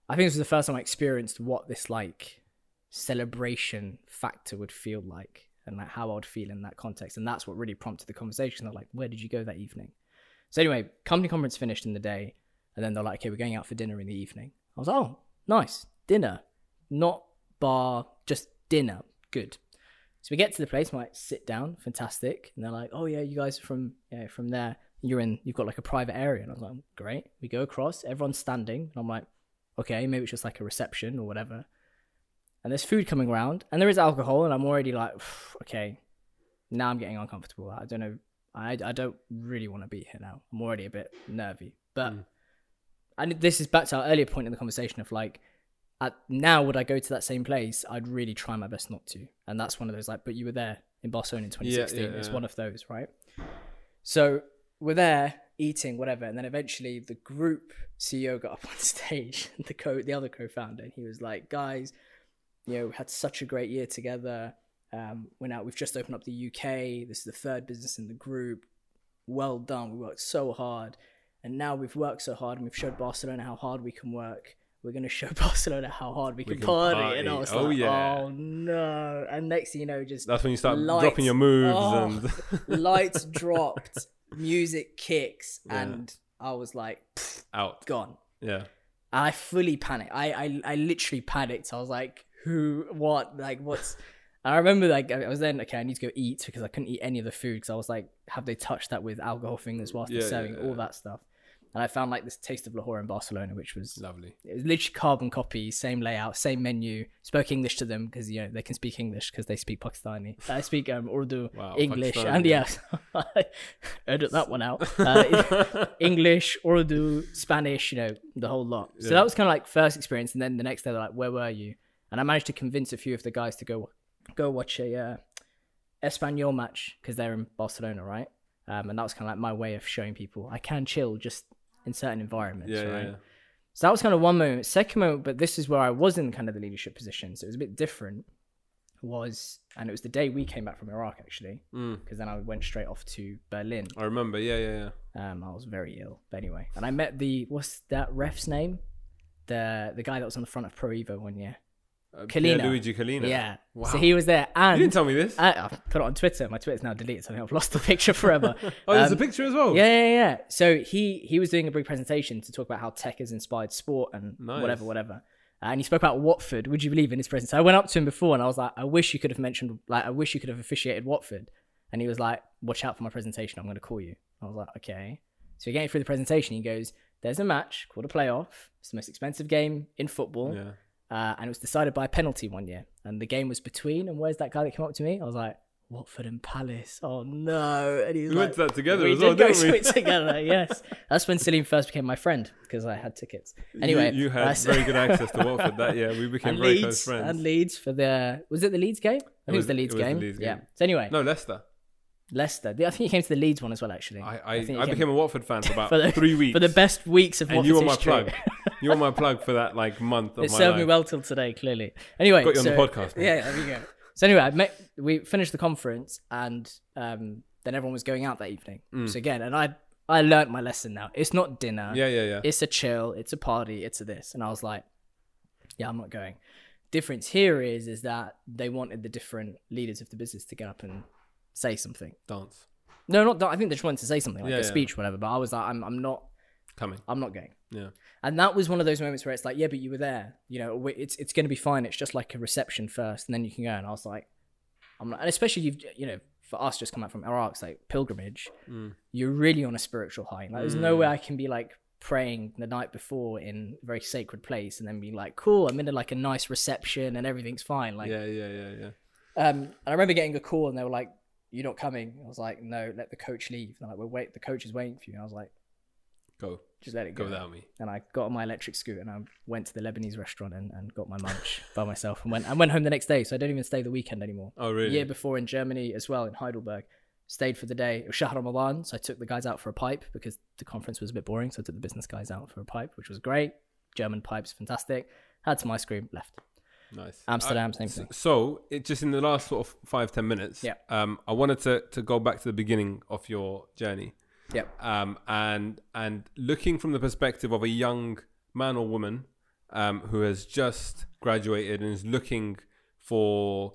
Speaker 2: I think this was the first time I experienced what this like celebration factor would feel like, and like how I would feel in that context. And that's what really prompted the conversation. They're like, "Where did you go that evening?" So anyway, company conference finished in the day, and then they're like, "Okay, we're going out for dinner in the evening." I was, "Oh, nice dinner, not bar, just dinner. Good." So we get to the place, I'm like, sit down, fantastic. And they're like, oh yeah, you guys are from know, from there. You're in, you've got like a private area. And I was like, great. We go across, everyone's standing. And I'm like, okay, maybe it's just like a reception or whatever. And there's food coming around, and there is alcohol, and I'm already like, okay, now I'm getting uncomfortable. I don't know, I I don't really want to be here now. I'm already a bit nervy, but
Speaker 1: Mm.
Speaker 2: and this is back to our earlier point in the conversation of like, at, now would I go to that same place? I'd really try my best not to, and that's one of those like, but you were there in Barcelona in 2016.
Speaker 1: yeah,
Speaker 2: it's
Speaker 1: yeah.
Speaker 2: one of those, right? So we're there eating whatever, and then eventually the group CEO got up on stage, the co the other co-founder, and he was like, "Guys, you know, we had such a great year together. Um, we're now we've just opened up the UK. This is the third business in the group. Well done. We worked so hard, and now we've worked so hard, and we've showed Barcelona how hard we can work. We're gonna show Barcelona how hard we can,
Speaker 1: can
Speaker 2: party. And I was
Speaker 1: Oh,
Speaker 2: like,
Speaker 1: yeah.
Speaker 2: oh no! And next thing you know, just
Speaker 1: that's when you start
Speaker 2: Lights.
Speaker 1: dropping your moves
Speaker 2: Oh.
Speaker 1: and
Speaker 2: lights dropped, music kicks,
Speaker 1: Yeah.
Speaker 2: and I was like, "Pfft,
Speaker 1: out.
Speaker 2: gone.
Speaker 1: Yeah,
Speaker 2: I fully panicked. I, I I literally panicked. I was like, who, what, like, what's? I remember like I was then okay. I need to go eat because I couldn't eat any of the food because I was like, have they touched that with alcohol fingers whilst
Speaker 1: Yeah,
Speaker 2: they're serving
Speaker 1: yeah,
Speaker 2: all that stuff? And I found like this taste of Lahore in Barcelona, which was
Speaker 1: Lovely.
Speaker 2: it was literally carbon copy, same layout, same menu. Spoke English to them because you know they can speak English because they speak Pakistani. I speak um, Urdu,
Speaker 1: Wow,
Speaker 2: English,
Speaker 1: Pakistani,
Speaker 2: and
Speaker 1: yeah.
Speaker 2: yeah, edit that one out. Uh, English, Urdu, Spanish, you know, the whole lot. So
Speaker 1: Yeah.
Speaker 2: that was kind of like first experience, and then the next day they're like, "Where were you?" And I managed to convince a few of the guys to go go watch a uh, Espanyol match because they're in Barcelona, right? Um, and that was kind of like my way of showing people I can chill just in certain environments,
Speaker 1: Yeah,
Speaker 2: right?
Speaker 1: yeah, yeah.
Speaker 2: So that was kind of one moment. Second moment, but this is where I was in kind of the leadership position, so it was a bit different. Was and it was the day we came back from Iraq actually,
Speaker 1: Mm.
Speaker 2: because then I went straight off to Berlin.
Speaker 1: I remember. Yeah, yeah, yeah.
Speaker 2: Um, I was very ill, but anyway, and I met the what's that ref's name? The the guy that was on the front of Pro Evo one year.
Speaker 1: Uh,
Speaker 2: Collina.
Speaker 1: Luigi Collina.
Speaker 2: Yeah.
Speaker 1: Wow.
Speaker 2: So he was there, And You
Speaker 1: didn't tell me this.
Speaker 2: I, I put it on Twitter. My Twitter's now deleted, so I think I've lost the picture forever.
Speaker 1: oh, there's
Speaker 2: um,
Speaker 1: a picture as well.
Speaker 2: Yeah, yeah, yeah. So he he was doing a big presentation to talk about how tech has inspired sport and
Speaker 1: Nice.
Speaker 2: whatever, whatever. Uh, And he spoke about Watford. Would you believe in his presentation? I went up to him before and I was like, I wish you could have mentioned, like, I wish you could have officiated Watford. And he was like, Watch out for my presentation. I'm going to call you. I was like, Okay. So getting through the presentation. He goes, There's a match called a playoff. It's the most expensive game in football.
Speaker 1: Yeah.
Speaker 2: Uh, and it was decided by a penalty one year. And the game was between. And where's that guy that came up to me? I was like, Watford and Palace. Oh no! And he was
Speaker 1: We
Speaker 2: like,
Speaker 1: went to that together
Speaker 2: we
Speaker 1: as well,
Speaker 2: did go to it together. Yes, that's when Salim first became my friend because I had tickets. Anyway,
Speaker 1: you, you had very good access to Watford that year. We became very
Speaker 2: Leeds
Speaker 1: close friends.
Speaker 2: and Leeds for the was it the Leeds game? I think it was,
Speaker 1: was-
Speaker 2: the Leeds
Speaker 1: it was the
Speaker 2: game. Yeah. So anyway,
Speaker 1: no, Leicester.
Speaker 2: Leicester. I think he came to the Leeds one as well. Actually,
Speaker 1: I, I, I,
Speaker 2: he
Speaker 1: became a Watford fan for about
Speaker 2: for the-
Speaker 1: three weeks.
Speaker 2: for the best weeks of
Speaker 1: and
Speaker 2: Watford's
Speaker 1: you were my
Speaker 2: history.
Speaker 1: plug. you were my plug for that like month of
Speaker 2: It served
Speaker 1: life.
Speaker 2: me well till today, clearly. Anyway,
Speaker 1: Got you on the
Speaker 2: so-
Speaker 1: podcast, mate.
Speaker 2: Yeah, there you go. So anyway, I met, we finished the conference, and um, then everyone was going out that evening. So again, and I I learnt my lesson now. It's not dinner.
Speaker 1: Mm. Yeah, yeah, yeah.
Speaker 2: It's a chill. It's a party. It's a this. And I was like, yeah, I'm not going. Difference here is is that they wanted the different leaders of the business to get up and say something.
Speaker 1: Dance
Speaker 2: No, not that. I think they just wanted to say something like
Speaker 1: Yeah,
Speaker 2: a
Speaker 1: yeah.
Speaker 2: speech, whatever. But I was like, I'm I'm not
Speaker 1: coming.
Speaker 2: I'm not going.
Speaker 1: Yeah.
Speaker 2: And that was one of those moments where it's like, yeah, but you were there. You know, we- it's it's going to be fine. It's just like a reception first, and then you can go. And I was like, I'm not. And especially you've you know, for us just come out from Iraq, it's like pilgrimage.
Speaker 1: Mm.
Speaker 2: You're really on a spiritual high. Like, there's no way I can be like praying the night before in a very sacred place and then be like, cool, I'm in a, like a nice reception and everything's fine. Like,
Speaker 1: Yeah, yeah, yeah, yeah.
Speaker 2: um, and I remember getting a call and they were like, "You're not coming." I was like, "No, let the coach leave." I'm like, "We're wait, the coach is waiting for you." And I was like,
Speaker 1: Go,
Speaker 2: "Just let it
Speaker 1: go
Speaker 2: go."
Speaker 1: without me.
Speaker 2: and I got on my electric scooter and I went to the Lebanese restaurant and, and got my lunch by myself and went and went home the next day. So I don't even stay the weekend anymore.
Speaker 1: Oh,
Speaker 2: The
Speaker 1: really?
Speaker 2: year before in Germany as well in Heidelberg, stayed for the day. It was Shahr Ramadan, so I took the guys out for a pipe because the conference was a bit boring. So I took the business guys out for a pipe, which was great. German pipes, fantastic. Had some ice cream, left.
Speaker 1: Nice.
Speaker 2: Amsterdam,
Speaker 1: Uh,
Speaker 2: same thing.
Speaker 1: So, it just in the last sort of five ten minutes.
Speaker 2: Yeah.
Speaker 1: Um, I wanted to to go back to the beginning of your journey.
Speaker 2: Yep.
Speaker 1: Um, and and looking from the perspective of a young man or woman, um, who has just graduated and is looking for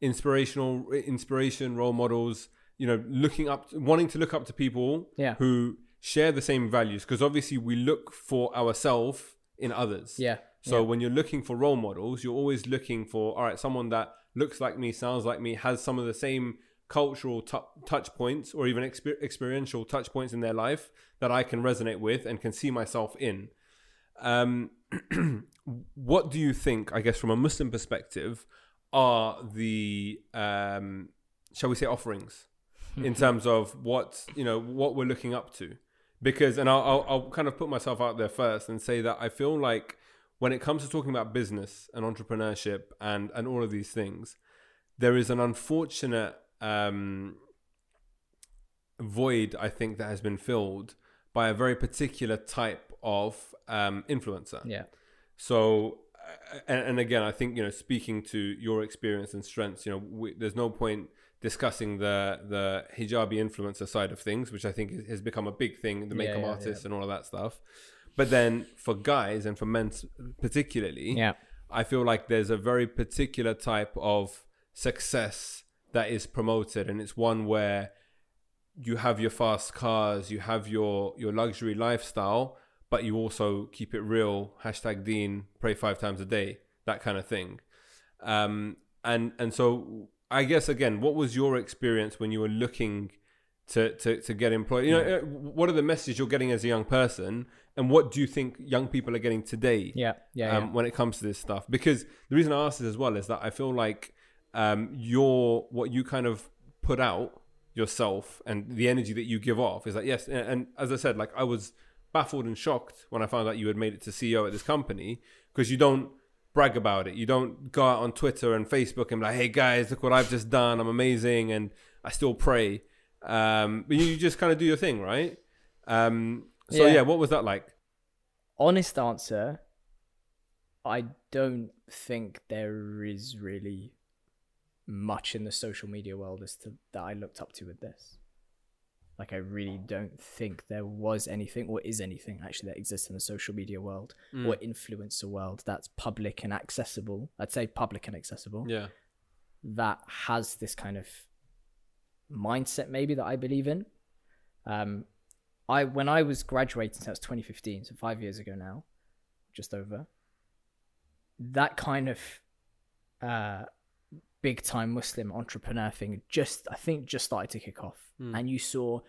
Speaker 1: inspirational inspiration, role models. You know, looking up, wanting to look up to people
Speaker 2: Yeah.
Speaker 1: who share the same values. Because obviously, we look for ourselves in others.
Speaker 2: Yeah.
Speaker 1: So when you're looking for role models, you're always looking for all right, someone that looks like me, sounds like me, has some of the same cultural tu- touch points or even exper- experiential touch points in their life that I can resonate with and can see myself in. Um, what do you think? I guess from a Muslim perspective, are the um, shall we say offerings in terms of what you know what we're looking up to? Because and I'll, I'll I'll kind of put myself out there first and say that I feel like when it comes to talking about business and entrepreneurship and and all of these things, there is an unfortunate um, void I think that has been filled by a very particular type of um, influencer.
Speaker 2: Yeah.
Speaker 1: So, uh, and, and again, I think you know, speaking to your experience and strengths, you know, we, there's no point discussing the the hijabi influencer side of things, which I think is, has become a big thing, the
Speaker 2: Yeah,
Speaker 1: makeup
Speaker 2: yeah,
Speaker 1: artists and all of that stuff. But then for guys and for men particularly,
Speaker 2: Yeah.
Speaker 1: I feel like there's a very particular type of success that is promoted, and it's one where you have your fast cars, you have your your luxury lifestyle, but you also keep it real. Hashtag Deen, pray five times a day, that kind of thing. Um, and and so I guess again, what was your experience when you were looking to, to, to get employed. You know, uh, what are the messages you're getting as a young person, and what do you think young people are getting today?
Speaker 2: Yeah, yeah,
Speaker 1: um,
Speaker 2: yeah.
Speaker 1: when it comes to this stuff. Because the reason I ask this as well is that I feel like um, your what you kind of put out yourself and the energy that you give off is like yes. And, and as I said, like I was baffled and shocked when I found out you had made it to CEO at this company because you don't brag about it. You don't go out on Twitter and Facebook and be like, "Hey guys, look what I've just done. I'm amazing," and I still pray. Um, but you just kind of do your thing, right? Um, so
Speaker 2: Yeah.
Speaker 1: yeah, what was that like?
Speaker 2: Honest answer, I don't think there is really much in the social media world as to that I looked up to with this. Like I really don't think there was anything or is anything actually that exists in the social media world
Speaker 1: Mm.
Speaker 2: or influencer world that's public and accessible. I'd say public and accessible.
Speaker 1: Yeah.
Speaker 2: that has this kind of mindset maybe that I believe in. Um, I when I was graduating, so that's 2015, so five years ago now, just over. That kind of uh, big time Muslim entrepreneur thing just I think just started to kick off,
Speaker 1: Hmm.
Speaker 2: and you saw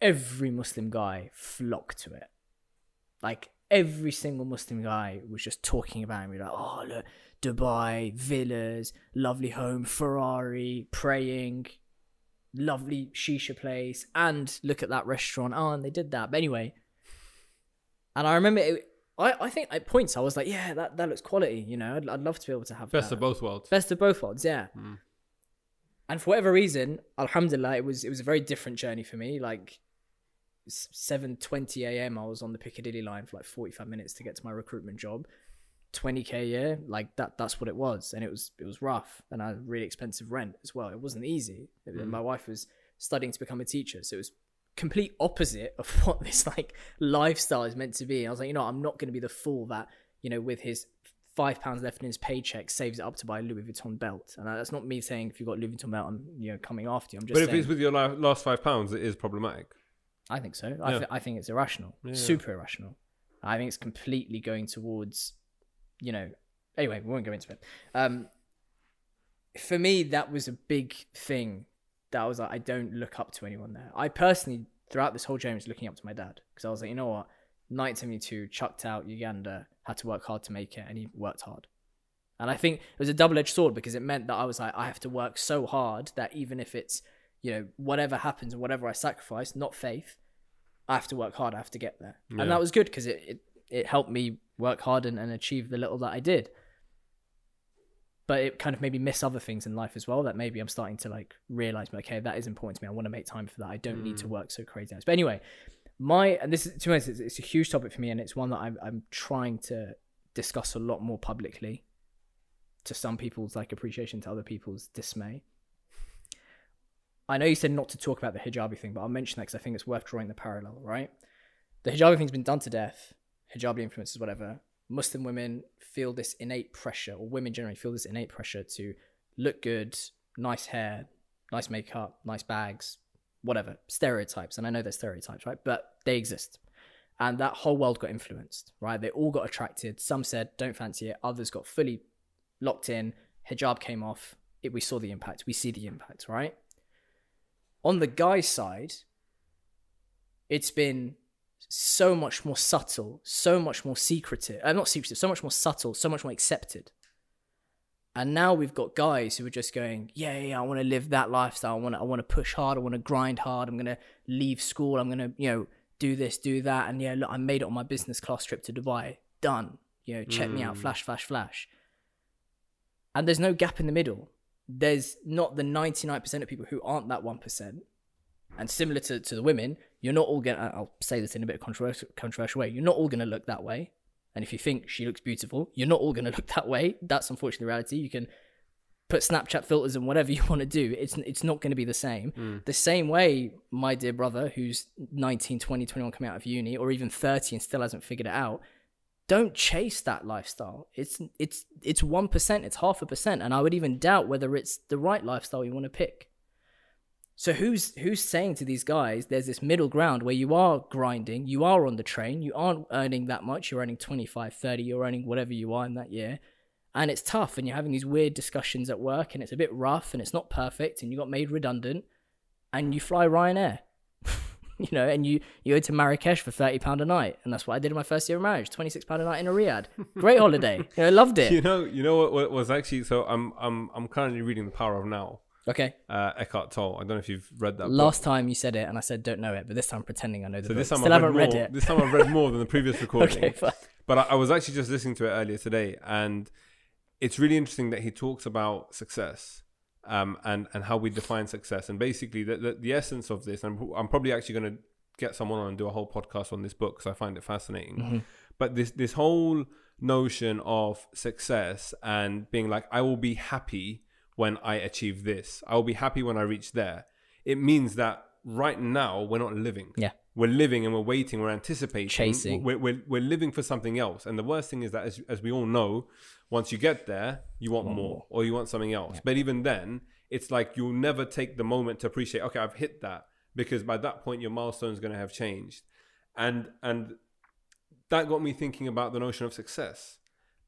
Speaker 2: every Muslim guy flock to it. Like every single Muslim guy was just talking about. We're like, oh look, Dubai, villas, lovely home, Ferrari, praying, lovely shisha place, and look at that restaurant. Oh, and they did that. But anyway, and I remember, it, I I think at points I was like, yeah, that that looks quality. You know, I'd, I'd love to be able to have
Speaker 1: Best
Speaker 2: that.
Speaker 1: of both worlds.
Speaker 2: Best of both worlds, yeah.
Speaker 1: Mm.
Speaker 2: And for whatever reason, Alhamdulillah, it was it was a very different journey for me. Like seven twenty a.m., I was on the Piccadilly line for like forty five minutes to get to my recruitment job. Twenty k a year, like that. That's what it was, and it was it was rough, and I had really expensive rent as well. It wasn't easy.
Speaker 1: Mm.
Speaker 2: My wife was studying to become a teacher, so it was complete opposite of what this like lifestyle is meant to be. And I was like, you know, I'm not going to be the fool that you know with his five pounds left in his paycheck saves it up to buy a Louis Vuitton belt. And that's not me saying if you've got Louis Vuitton belt, I'm you know coming after you. I'm just
Speaker 1: But if
Speaker 2: saying,
Speaker 1: it's with your last five pounds, it is problematic.
Speaker 2: I think so. I, th- I think it's irrational,
Speaker 1: Yeah.
Speaker 2: super irrational. I think it's completely going towards, you know. Anyway, we won't go into it. Um, for me, that was a big thing. That I was like, I don't look up to anyone there. I personally, throughout this whole journey, was looking up to my dad because I was like, you know what, 1972, chucked out Uganda, had to work hard to make it, and he worked hard. And I think it was a double edged sword because it meant that I was like, I have to work so hard that even if it's, you know, whatever happens and whatever I sacrifice, not faith, I have to work hard. I have to get there.
Speaker 1: Yeah.
Speaker 2: And that was good because it, it, it helped me work hard and, and achieve the little that I did. But it kind of made me miss other things in life as well that maybe I'm starting to like realize, okay, that is important to me. I want to make time for that. I don't need to mm. work so crazy hours. But anyway, my, and this is, to be honest, it's, it's a huge topic for me and it's one that I'm, I'm trying to discuss a lot more publicly to some people's like appreciation to other people's dismay. I know you said not to talk about the hijabi thing, but I'll mention that because I think it's worth drawing the parallel, right? The hijabi thing's been done to death. Hijabi influencers, whatever. Muslim women feel this innate pressure, or women generally feel this innate pressure to look good, nice hair, nice makeup, nice bags, whatever. Stereotypes. And I know they're stereotypes, right? But they exist. And that whole world got influenced, right? They all got attracted. Some said, don't fancy it. Others got fully locked in. Hijab came off. It, we saw the impact. We see the impact, right? On the guy's side, it's been so much more subtle, so much more secretive. Uh, not secretive, so much more subtle, so much more accepted. And now we've got guys who are just going, yeah, yeah, I want to live that lifestyle. I want to, I want to push hard. I want to grind hard. I'm gonna leave school. I'm gonna, you know, do this, do that, and yeah, look, I made it on my business class trip to Dubai. Done. You know, check me out. Flash, flash, flash. And there's no gap in the middle. There's not the 99% of people who aren't that 1%. And similar to, to the women, you're not all going to, I'll say this in a bit of controversial, controversial way, you're not all going to look that way. And if you think she looks beautiful, you're not all going to look that way. That's unfortunately the reality. You can put Snapchat filters and whatever you want to do. It's it's not going to be the same. Mm. The same way, my dear brother, who's 19, 20, 21 coming out of uni, or even 30 and still hasn't figured it out, don't chase that lifestyle. It's it's it's one percent. It's half a percent, and I would even doubt whether it's the right lifestyle you want to pick. So who's who's saying to these guys there's this middle ground where you are grinding, you are on the train, you aren't earning that much, you're earning 25, 30, you're earning whatever you are in that year. And it's tough and you're having these weird discussions at work and it's a bit rough and it's not perfect and you got made redundant. and you fly Ryanair. you know, and you you go to Marrakesh for thirty pound a night, and that's what I did in my first year of marriage. Twenty six pound a night in a riad. Great holiday. You know, loved it.
Speaker 1: You know, you know what, what was actually so. I'm I'm I'm currently reading The Power of Now.
Speaker 2: Okay.
Speaker 1: Uh, Eckhart Tolle. I don't know if you've read that. book.
Speaker 2: Last time you said it, and I said don't know it, but this time I'm pretending I know the
Speaker 1: So
Speaker 2: book.
Speaker 1: this time
Speaker 2: Still
Speaker 1: I've
Speaker 2: haven't
Speaker 1: read,
Speaker 2: read,
Speaker 1: more,
Speaker 2: it.
Speaker 1: This time I've read more than the previous recording.
Speaker 2: okay, fine.
Speaker 1: But I, I was actually just listening to it earlier today, and it's really interesting that he talks about success um, and and how we define success, and basically the the, the essence of this. And I'm probably actually going to get someone on and do a whole podcast on this book because I find it fascinating.
Speaker 2: Mm-hmm.
Speaker 1: But this this whole notion of success and being like, I will be happy when I achieve this. I will be happy when I reach there. It means that right now we're not living
Speaker 2: Yeah.
Speaker 1: we're living and we're waiting, we're anticipating,
Speaker 2: Chasing.
Speaker 1: We're, we're, we're living for something else. And the worst thing is that, as, as we all know, once you get there, you want, more, or you want something else. But even then, it's like you'll never take the moment to appreciate, okay, I've hit that because by that point, your milestone is going to have changed. And, and that got me thinking about the notion of success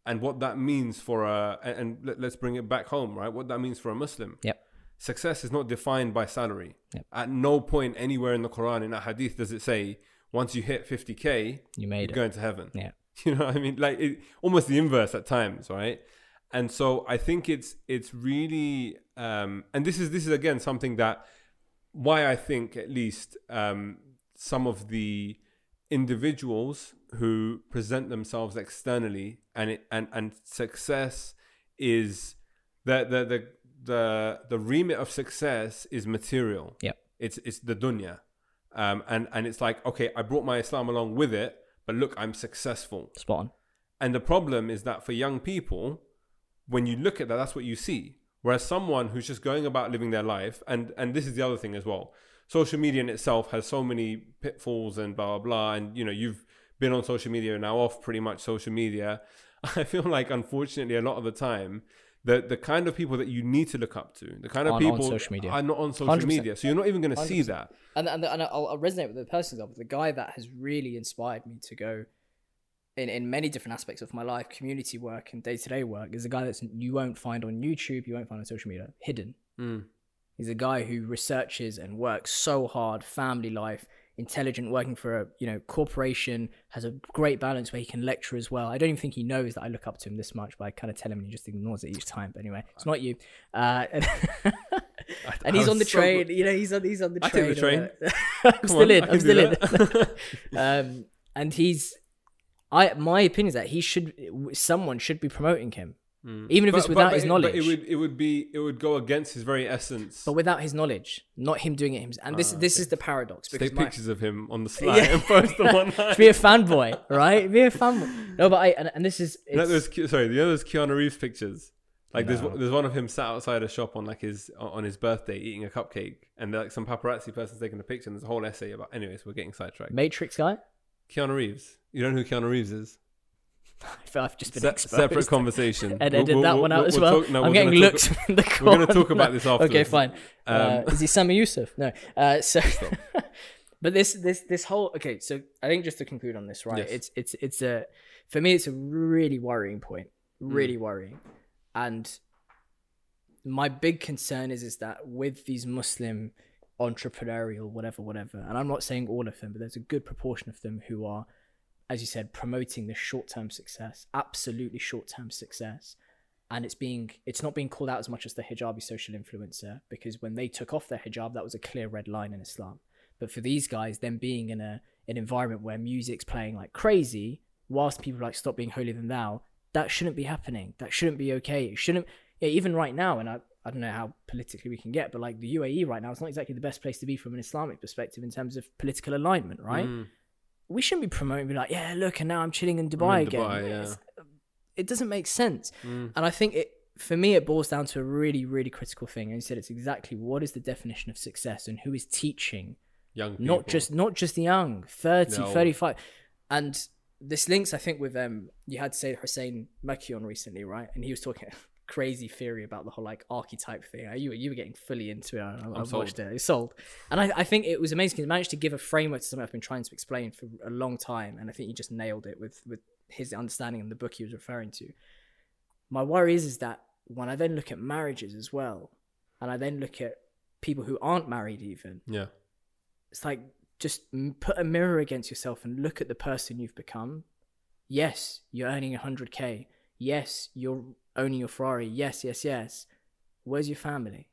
Speaker 1: and what that means for a, and- and let, let's bring it back home, right? What that means for a Muslim
Speaker 2: Yep.
Speaker 1: success is not defined by salary.
Speaker 2: Yep.
Speaker 1: At no point anywhere in the Quran in a hadith does it say once you hit 50k,
Speaker 2: You made
Speaker 1: you're
Speaker 2: it.
Speaker 1: going to heaven.
Speaker 2: Yeah.
Speaker 1: You know what I mean? Like it, almost the inverse at times, right? And so I think it's it's really um and this is this is again something that why I think at least um some of the individuals who present themselves externally and it and and success is the the the the, the remit of success is material
Speaker 2: yeah
Speaker 1: it's it's the dunya um and and it's like okay i brought my islam along with it but look i'm successful
Speaker 2: Spot on.
Speaker 1: and the problem is that for young people, when you look at that, that's what you see. Whereas someone who's just going about living their life, and and this is the other thing as well. Social media in itself has so many pitfalls and blah blah blah. And you know, you've been on social media now off pretty much social media. I feel like unfortunately a lot of the time the the kind of people that you need to look up to, the kind of
Speaker 2: Aren't on
Speaker 1: people
Speaker 2: social media.
Speaker 1: are not on social
Speaker 2: 100%.
Speaker 1: media. So you're not even going to see
Speaker 2: 100%.
Speaker 1: that.
Speaker 2: and and, and I'll, I'll resonate with the person example. The guy that has really inspired me to go in in many different aspects of my life, community work and day to day work, is a guy that you won't find on YouTube, you won't find on social media, hidden.
Speaker 1: Mm.
Speaker 2: He's a guy who researches and works so hard, family life, intelligent, working for a you know corporation, has a great balance where he can lecture as well. I don't even think he knows that I look up to him this much, but I kind of tell him and he just ignores it each time. But anyway, it's not you. Uh, and, and he's on the
Speaker 1: so
Speaker 2: train. You know, he's on he's on the
Speaker 1: I
Speaker 2: train.
Speaker 1: take the train.
Speaker 2: I'm still
Speaker 1: on,
Speaker 2: in. I'm still in. um, and he's. I my opinion is that he should someone should be promoting him, Mm. even if it's without
Speaker 1: but-
Speaker 2: his
Speaker 1: but
Speaker 2: knowledge.
Speaker 1: it would it would be it would go against his very essence.
Speaker 2: but without his knowledge, not him doing it himself. And this ah, this is the paradox because
Speaker 1: Take
Speaker 2: my,
Speaker 1: pictures of him on the slide
Speaker 2: Yeah.
Speaker 1: and post them online.
Speaker 2: be a fanboy, right? Be a fanboy. No, but I and, and this is
Speaker 1: You know, those, sorry, you know those Keanu Reeves pictures? Like there's
Speaker 2: No.
Speaker 1: one- there's one of him sat outside a shop on like his on his birthday eating a cupcake, and like some paparazzi person's taking a picture, and there's a whole essay about. Anyways, we're getting sidetracked.
Speaker 2: Matrix guy.
Speaker 1: Keanu Reeves, you don't know who Keanu Reeves is?
Speaker 2: I feel I've just been
Speaker 1: Se-
Speaker 2: exposed.
Speaker 1: separate conversation.
Speaker 2: and
Speaker 1: We'll-
Speaker 2: edit
Speaker 1: we'll-
Speaker 2: that
Speaker 1: we'll-
Speaker 2: one out as
Speaker 1: we'll talk- no,
Speaker 2: I'm
Speaker 1: we're
Speaker 2: getting looks in the
Speaker 1: We're gonna talk about this
Speaker 2: after.
Speaker 1: Okay,
Speaker 2: fine. uh,
Speaker 1: Um,
Speaker 2: is he Sami Yusuf? No. Uh, so, but this this this whole okay. So I think just to conclude on this, right?
Speaker 1: Yes.
Speaker 2: It's it's it's a for me it's a really worrying point, really
Speaker 1: Mm.
Speaker 2: worrying, and my big concern is is that with these Muslim entrepreneurial whatever whatever, and I'm not saying all of them, but there's a good proportion of them who are, as you said, promoting the short term success, absolutely short term success. And it's being it's not being called out as much as the hijabi social influencer because when they took off their hijab that was a clear red line in islam. But for these guys them being in a an environment where music's playing like crazy whilst people like stop being holier than thou that shouldn't be happening. That shouldn't be okay. It shouldn't yeah, even right now and I, I don't know how politically we can get but like the uae right now is not exactly the best place to be from an islamic perspective in terms of political alignment right?
Speaker 1: Mm.
Speaker 2: We shouldn't be promoting be like yeah look and now i'm chilling in dubai
Speaker 1: in
Speaker 2: again
Speaker 1: Dubai, yeah.
Speaker 2: It doesn't make sense
Speaker 1: Mm.
Speaker 2: and I think it for me it boils down to a really, really critical thing. And you said it's exactly what is the definition of success and who is teaching,
Speaker 1: Young people.
Speaker 2: not just not just the young, 30,
Speaker 1: No.
Speaker 2: 35. And this links, I think, with um you had Sayyid Hussein Makki recently, right? And he was talking crazy theory about the whole like archetype thing. You were you were getting fully into it. I, I
Speaker 1: sold.
Speaker 2: watched it. It's sold. And I, I think it was amazing. He managed to give a framework to something I've been trying to explain for a long time. And I think he just nailed it with with his understanding and the book he was referring to my worry is is that when I then look at marriages as well, and I then look at people who aren't married even
Speaker 1: Yeah.
Speaker 2: it's like just put a mirror against yourself and look at the person you've become. Yes, you're earning 100k. Yes, you're owning your Ferrari. Yes, yes, yes. Where's your family?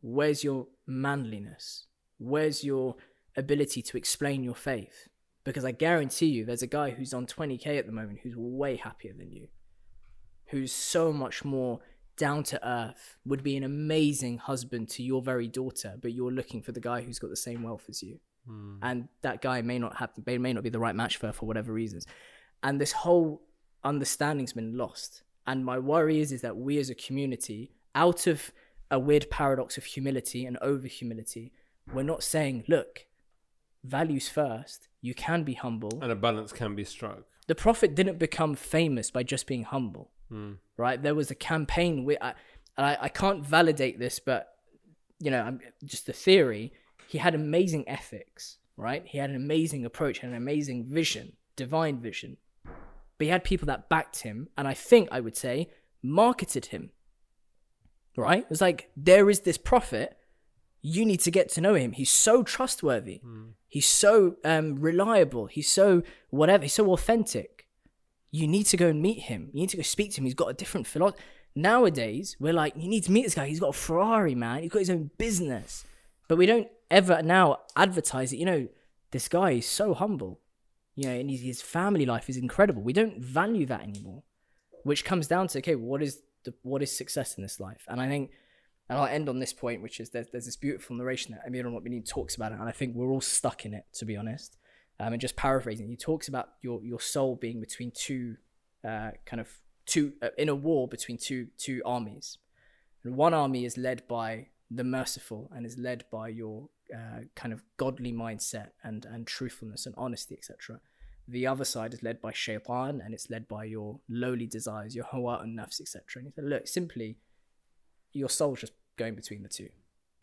Speaker 2: Where's your manliness? Where's your ability to explain your faith? Because I guarantee you, there's a guy who's on 20k at the moment who's way happier than you, who's so much more down to earth, would be an amazing husband to your very daughter, but you're looking for the guy who's got the same wealth as you hmm. and that guy may not have may not be the right match for her for whatever reasons and this whole understanding's been lost and my worry is is that we as a community out of a weird paradox of humility and over humility we're not saying look values first. You can be humble.
Speaker 1: And a balance can be struck.
Speaker 2: the prophet didn't become famous by just being humble hmm. right? There was a campaign with I, and I, I can't validate this but you know i'm just the theory. He had amazing ethics right? He had an amazing approach and an amazing vision divine vision but he had people that backed him and i think i would say marketed him right it's like there is this prophet you need to get to know him he's so trustworthy he's so um, reliable he's so whatever he's so authentic you need to go and meet him. You need to go speak to him. He's got a different philosophy. Nowadays, we're like, you need to meet this guy. He's got a Ferrari, man. He's got his own business. But we don't ever now advertise it. You know, this guy is so humble. You know, and his, his family life is incredible. We don't value that anymore, which comes down to okay, what is the what is success in this life? And I think, and I'll end on this point, which is there's, there's this beautiful narration that Amir Mu'minin talks about it, and I think we're all stuck in it, to be honest um, and just paraphrasing, he talks about your your soul being between two, uh, kind of two uh, in a war between two two armies, and one army is led by the merciful and is led by your uh, kind of godly mindset and and truthfulness and honesty, etc. The other side is led by shaitan and it's led by your lowly desires, your hawa and nafs, etc. And he said, look, simply, your soul's just going between the two,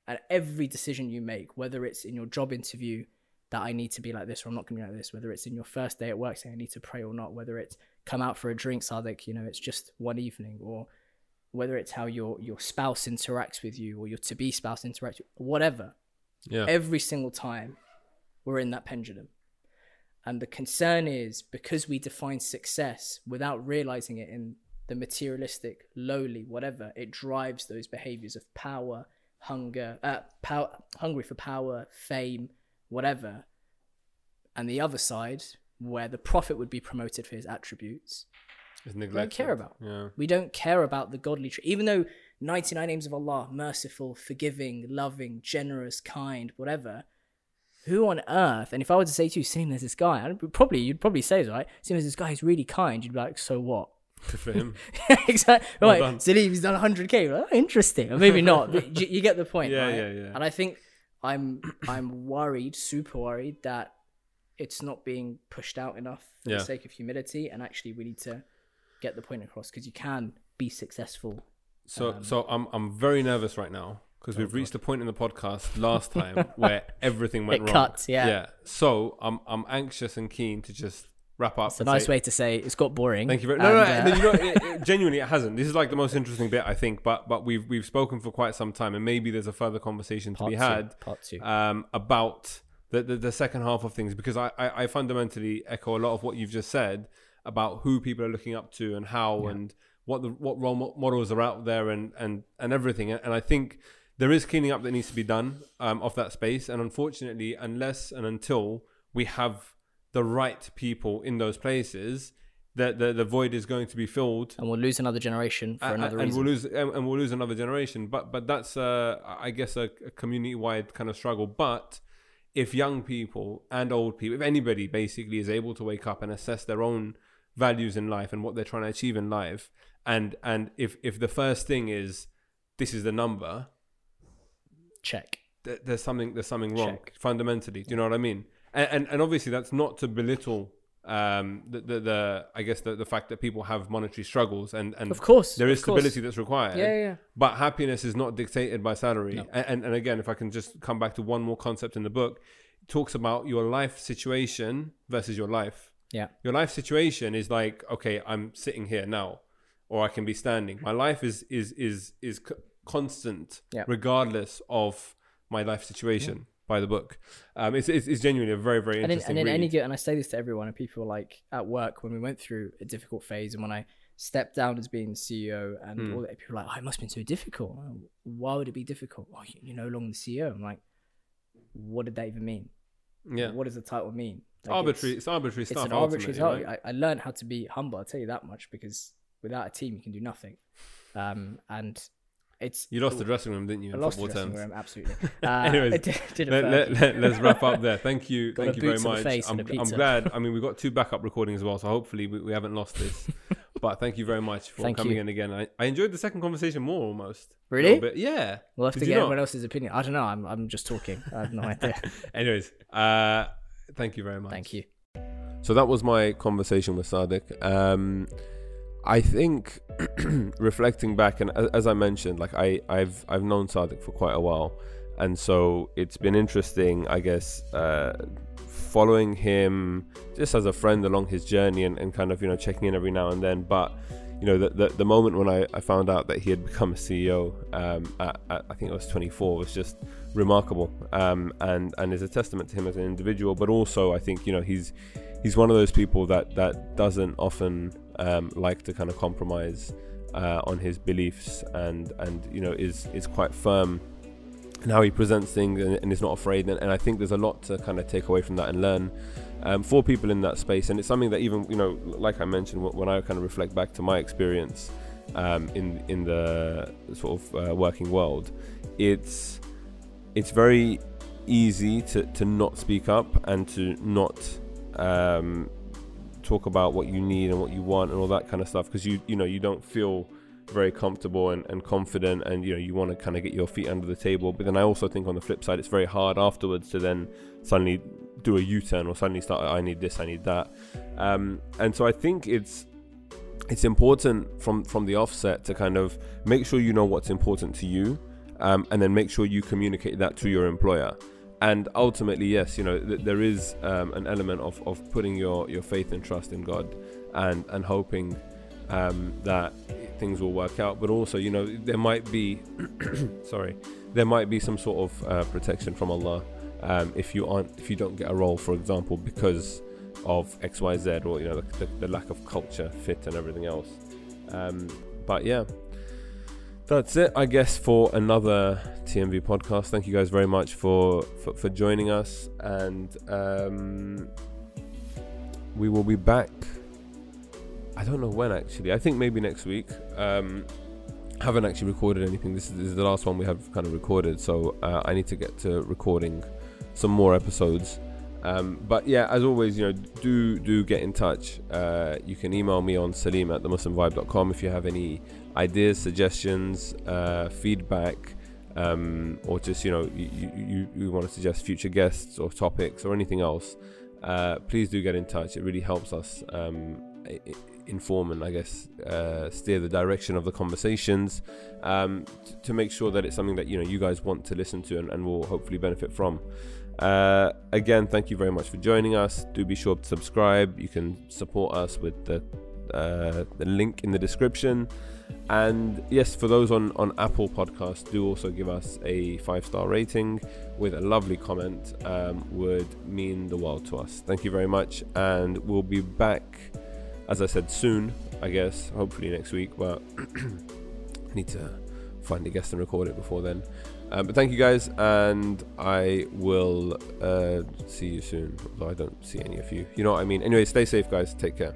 Speaker 2: and every decision you make, whether it's in your job interview that I need to be like this or I'm not going to be like this, whether it's in your first day at work saying I need to pray or not, whether it's come out for a drink, Sadiq, you know, it's just one evening, or whether it's how your, your spouse interacts with you or your to be spouse interacts with whatever.
Speaker 1: Yeah.
Speaker 2: Every single time we're in that pendulum. And the concern is because we define success without realizing it in the materialistic, lowly, whatever, it drives those behaviors of power, hunger, uh, power, hungry for power, fame, whatever. And the other side, where the prophet would be promoted for his attributes, we don't care about.
Speaker 1: Yeah.
Speaker 2: We don't care about the godly trait. Even though 99 names of Allah, merciful, forgiving, loving, generous, kind, whatever. Who on earth? And if I were to say to you, Salim, there's this guy, I'd probably you'd probably say, right? Salim, there's this guy who's really kind. You'd be like, so what?
Speaker 1: Good for him.
Speaker 2: exactly.
Speaker 1: Well
Speaker 2: right.
Speaker 1: done.
Speaker 2: Salim, he's done 100k. Like, oh, interesting, or maybe not. But you, you get the point,
Speaker 1: Yeah,
Speaker 2: right?
Speaker 1: yeah, yeah.
Speaker 2: And I think I'm I'm worried, super worried that it's not being pushed out enough for
Speaker 1: Yeah.
Speaker 2: the sake of humility. And actually, we need to get the point across because you can be successful.
Speaker 1: So
Speaker 2: Um,
Speaker 1: so I'm I'm very nervous right now because
Speaker 2: Oh,
Speaker 1: we've reached a point in the podcast last time where everything went
Speaker 2: It
Speaker 1: wrong.
Speaker 2: cuts, yeah.
Speaker 1: Yeah. So I'm I'm anxious and keen to just wrap up.
Speaker 2: It's a nice way to say it's got boring.
Speaker 1: Thank you very no, no,
Speaker 2: and,
Speaker 1: no,
Speaker 2: uh,
Speaker 1: you know, it, it- genuinely, it hasn't. This is like the most interesting bit, I think. But but we've we've spoken for quite some time, and maybe there's a further conversation to be
Speaker 2: two,
Speaker 1: had
Speaker 2: Part two.
Speaker 1: um, about the, the the second half of things because I, I I fundamentally echo a lot of what you've just said about who people are looking up to and how and what the what role models are out there and and and everything. And, and I think there is cleaning up that needs to be done um, of that space. And unfortunately, unless and until we have the right people in those places, that the, the void is going to be filled
Speaker 2: and we'll lose another generation for
Speaker 1: a-
Speaker 2: another
Speaker 1: and
Speaker 2: reason.
Speaker 1: we'll lose and, and we'll lose another generation. But but that's uh, I guess a, a community wide kind of struggle. But if young people and old people, if anybody basically is able to wake up and assess their own values in life and what they're trying to achieve in life, and and if if the first thing is this is the number,
Speaker 2: Check.
Speaker 1: th- there's something there's something wrong
Speaker 2: Check.
Speaker 1: fundamentally. Do you know what I mean? And and, and obviously that's not to belittle um the, the the I guess the, the fact that people have monetary struggles and and
Speaker 2: Of course.
Speaker 1: there is
Speaker 2: of course.
Speaker 1: stability that's required.
Speaker 2: Yeah, yeah.
Speaker 1: But happiness is not dictated by salary.
Speaker 2: No.
Speaker 1: A- And, and again, if I can just come back to one more concept in the book, it talks about your life situation versus your life.
Speaker 2: Yeah.
Speaker 1: Your life situation is like, okay, I'm sitting here now, or I can be standing. My life is is is is c- constant,
Speaker 2: Yeah.
Speaker 1: regardless of my life situation by the book. Um, it's, it's, it's genuinely a very very
Speaker 2: and in,
Speaker 1: interesting.
Speaker 2: and in any and I say this to everyone and people like at work when we went through a difficult phase and when I stepped down as being CEO and
Speaker 1: Hmm.
Speaker 2: all that people like oh, it must have been so difficult why would it be difficult oh you- you're no longer the CEO I'm like what did that even mean
Speaker 1: yeah,
Speaker 2: what does the title mean Like,
Speaker 1: arbitrary.
Speaker 2: it's,
Speaker 1: It's, arbitrary
Speaker 2: it's
Speaker 1: stuff.
Speaker 2: an arbitrary title
Speaker 1: right?
Speaker 2: I, I learned how to be humble I'll tell you that much because without a team you can do nothing um and it's
Speaker 1: You lost the dressing room, didn't you?
Speaker 2: I lost the dressing
Speaker 1: terms.
Speaker 2: room absolutely uh,
Speaker 1: Anyways,
Speaker 2: I did, did a
Speaker 1: Let,
Speaker 2: third.
Speaker 1: let, us wrap up there. Thank you, thank you very much. I'm, I'm glad. I mean, we've got two backup recordings as well, so hopefully we, we haven't lost this. But thank you very much for
Speaker 2: Thank
Speaker 1: coming
Speaker 2: you.
Speaker 1: in again. I, I enjoyed the second conversation more almost.
Speaker 2: Really?
Speaker 1: But. Yeah.
Speaker 2: We'll have
Speaker 1: Did
Speaker 2: to get everyone else's opinion. I don't know. I'm, I'm just talking. I have no idea.
Speaker 1: Anyways, uh, thank you very much.
Speaker 2: Thank you.
Speaker 1: So that was my conversation with Sadiq. Um, I think reflecting back, and as I mentioned, like I, I've I've known Sadiq for quite a while, and so it's been interesting, I guess, uh, following him just as a friend along his journey and, and kind of you know checking in every now and then. But you know, the the, the moment when I, I found out that he had become a CEO, um, at, at, I think it was 24, was just remarkable, um, and and is a testament to him as an individual, but also I think you know he's he's one of those people that that doesn't often um, like to kind of compromise uh, on his beliefs and and you know is is quite firm in how he presents things and, and is not afraid. And, and I think there's a lot to kind of take away from that and learn um, for people in that space. And it's something that even you know like I mentioned when I kind of reflect back to my experience um, in in the sort of uh, working world it's it's very easy to, to not speak up and to not um, talk about what you need and what you want and all that kind of stuff because you you know you don't feel very comfortable and, and confident and you know you want to kind of get your feet under the table. But then I also think on the flip side it's very hard afterwards to then suddenly do a U-turn or suddenly start I need this I need that. Um, and so I think it's it's important from from the offset to kind of make sure you know what's important to you um, and then make sure you communicate that to your employer. And ultimately yes you know th- there is um, an element of, of putting your, your faith and trust in god and and hoping um, that things will work out but also you know there might be sorry there might be some sort of uh, protection from allah um, if you aren't if you don't get a role for example because of xyz or you know the, the, the lack of culture fit and everything else um, but yeah that's it, I guess, for another TMV podcast. Thank you guys very much for for, for joining us, and um, we will be back. I don't know when actually. I think maybe next week. Um, haven't actually recorded anything. This is, this is the last one we have kind of recorded, so uh, I need to get to recording some more episodes. Um, but yeah, as always, you know, do do get in touch. Uh, you can email me on salim at themuslimvibe.com if you have any ideas, suggestions, uh, feedback, um, or just you know you, you, you want to suggest future guests or topics or anything else. Uh, please do get in touch. It really helps us um, i- i- inform and I guess uh, steer the direction of the conversations um, t- to make sure that it's something that you know you guys want to listen to and, and will hopefully benefit from. Uh, again, thank you very much for joining us. Do be sure to subscribe. You can support us with the uh, the link in the description. And yes, for those on, on Apple Podcasts, do also give us a five star rating with a lovely comment. Um, would mean the world to us. Thank you very much, and we'll be back, as I said, soon, I guess, hopefully next week, but I need to find a guest and record it before then. Uh, but thank you guys, and I will uh, see you soon. Although I don't see any of you. You know what I mean. Anyway, stay safe, guys. Take care.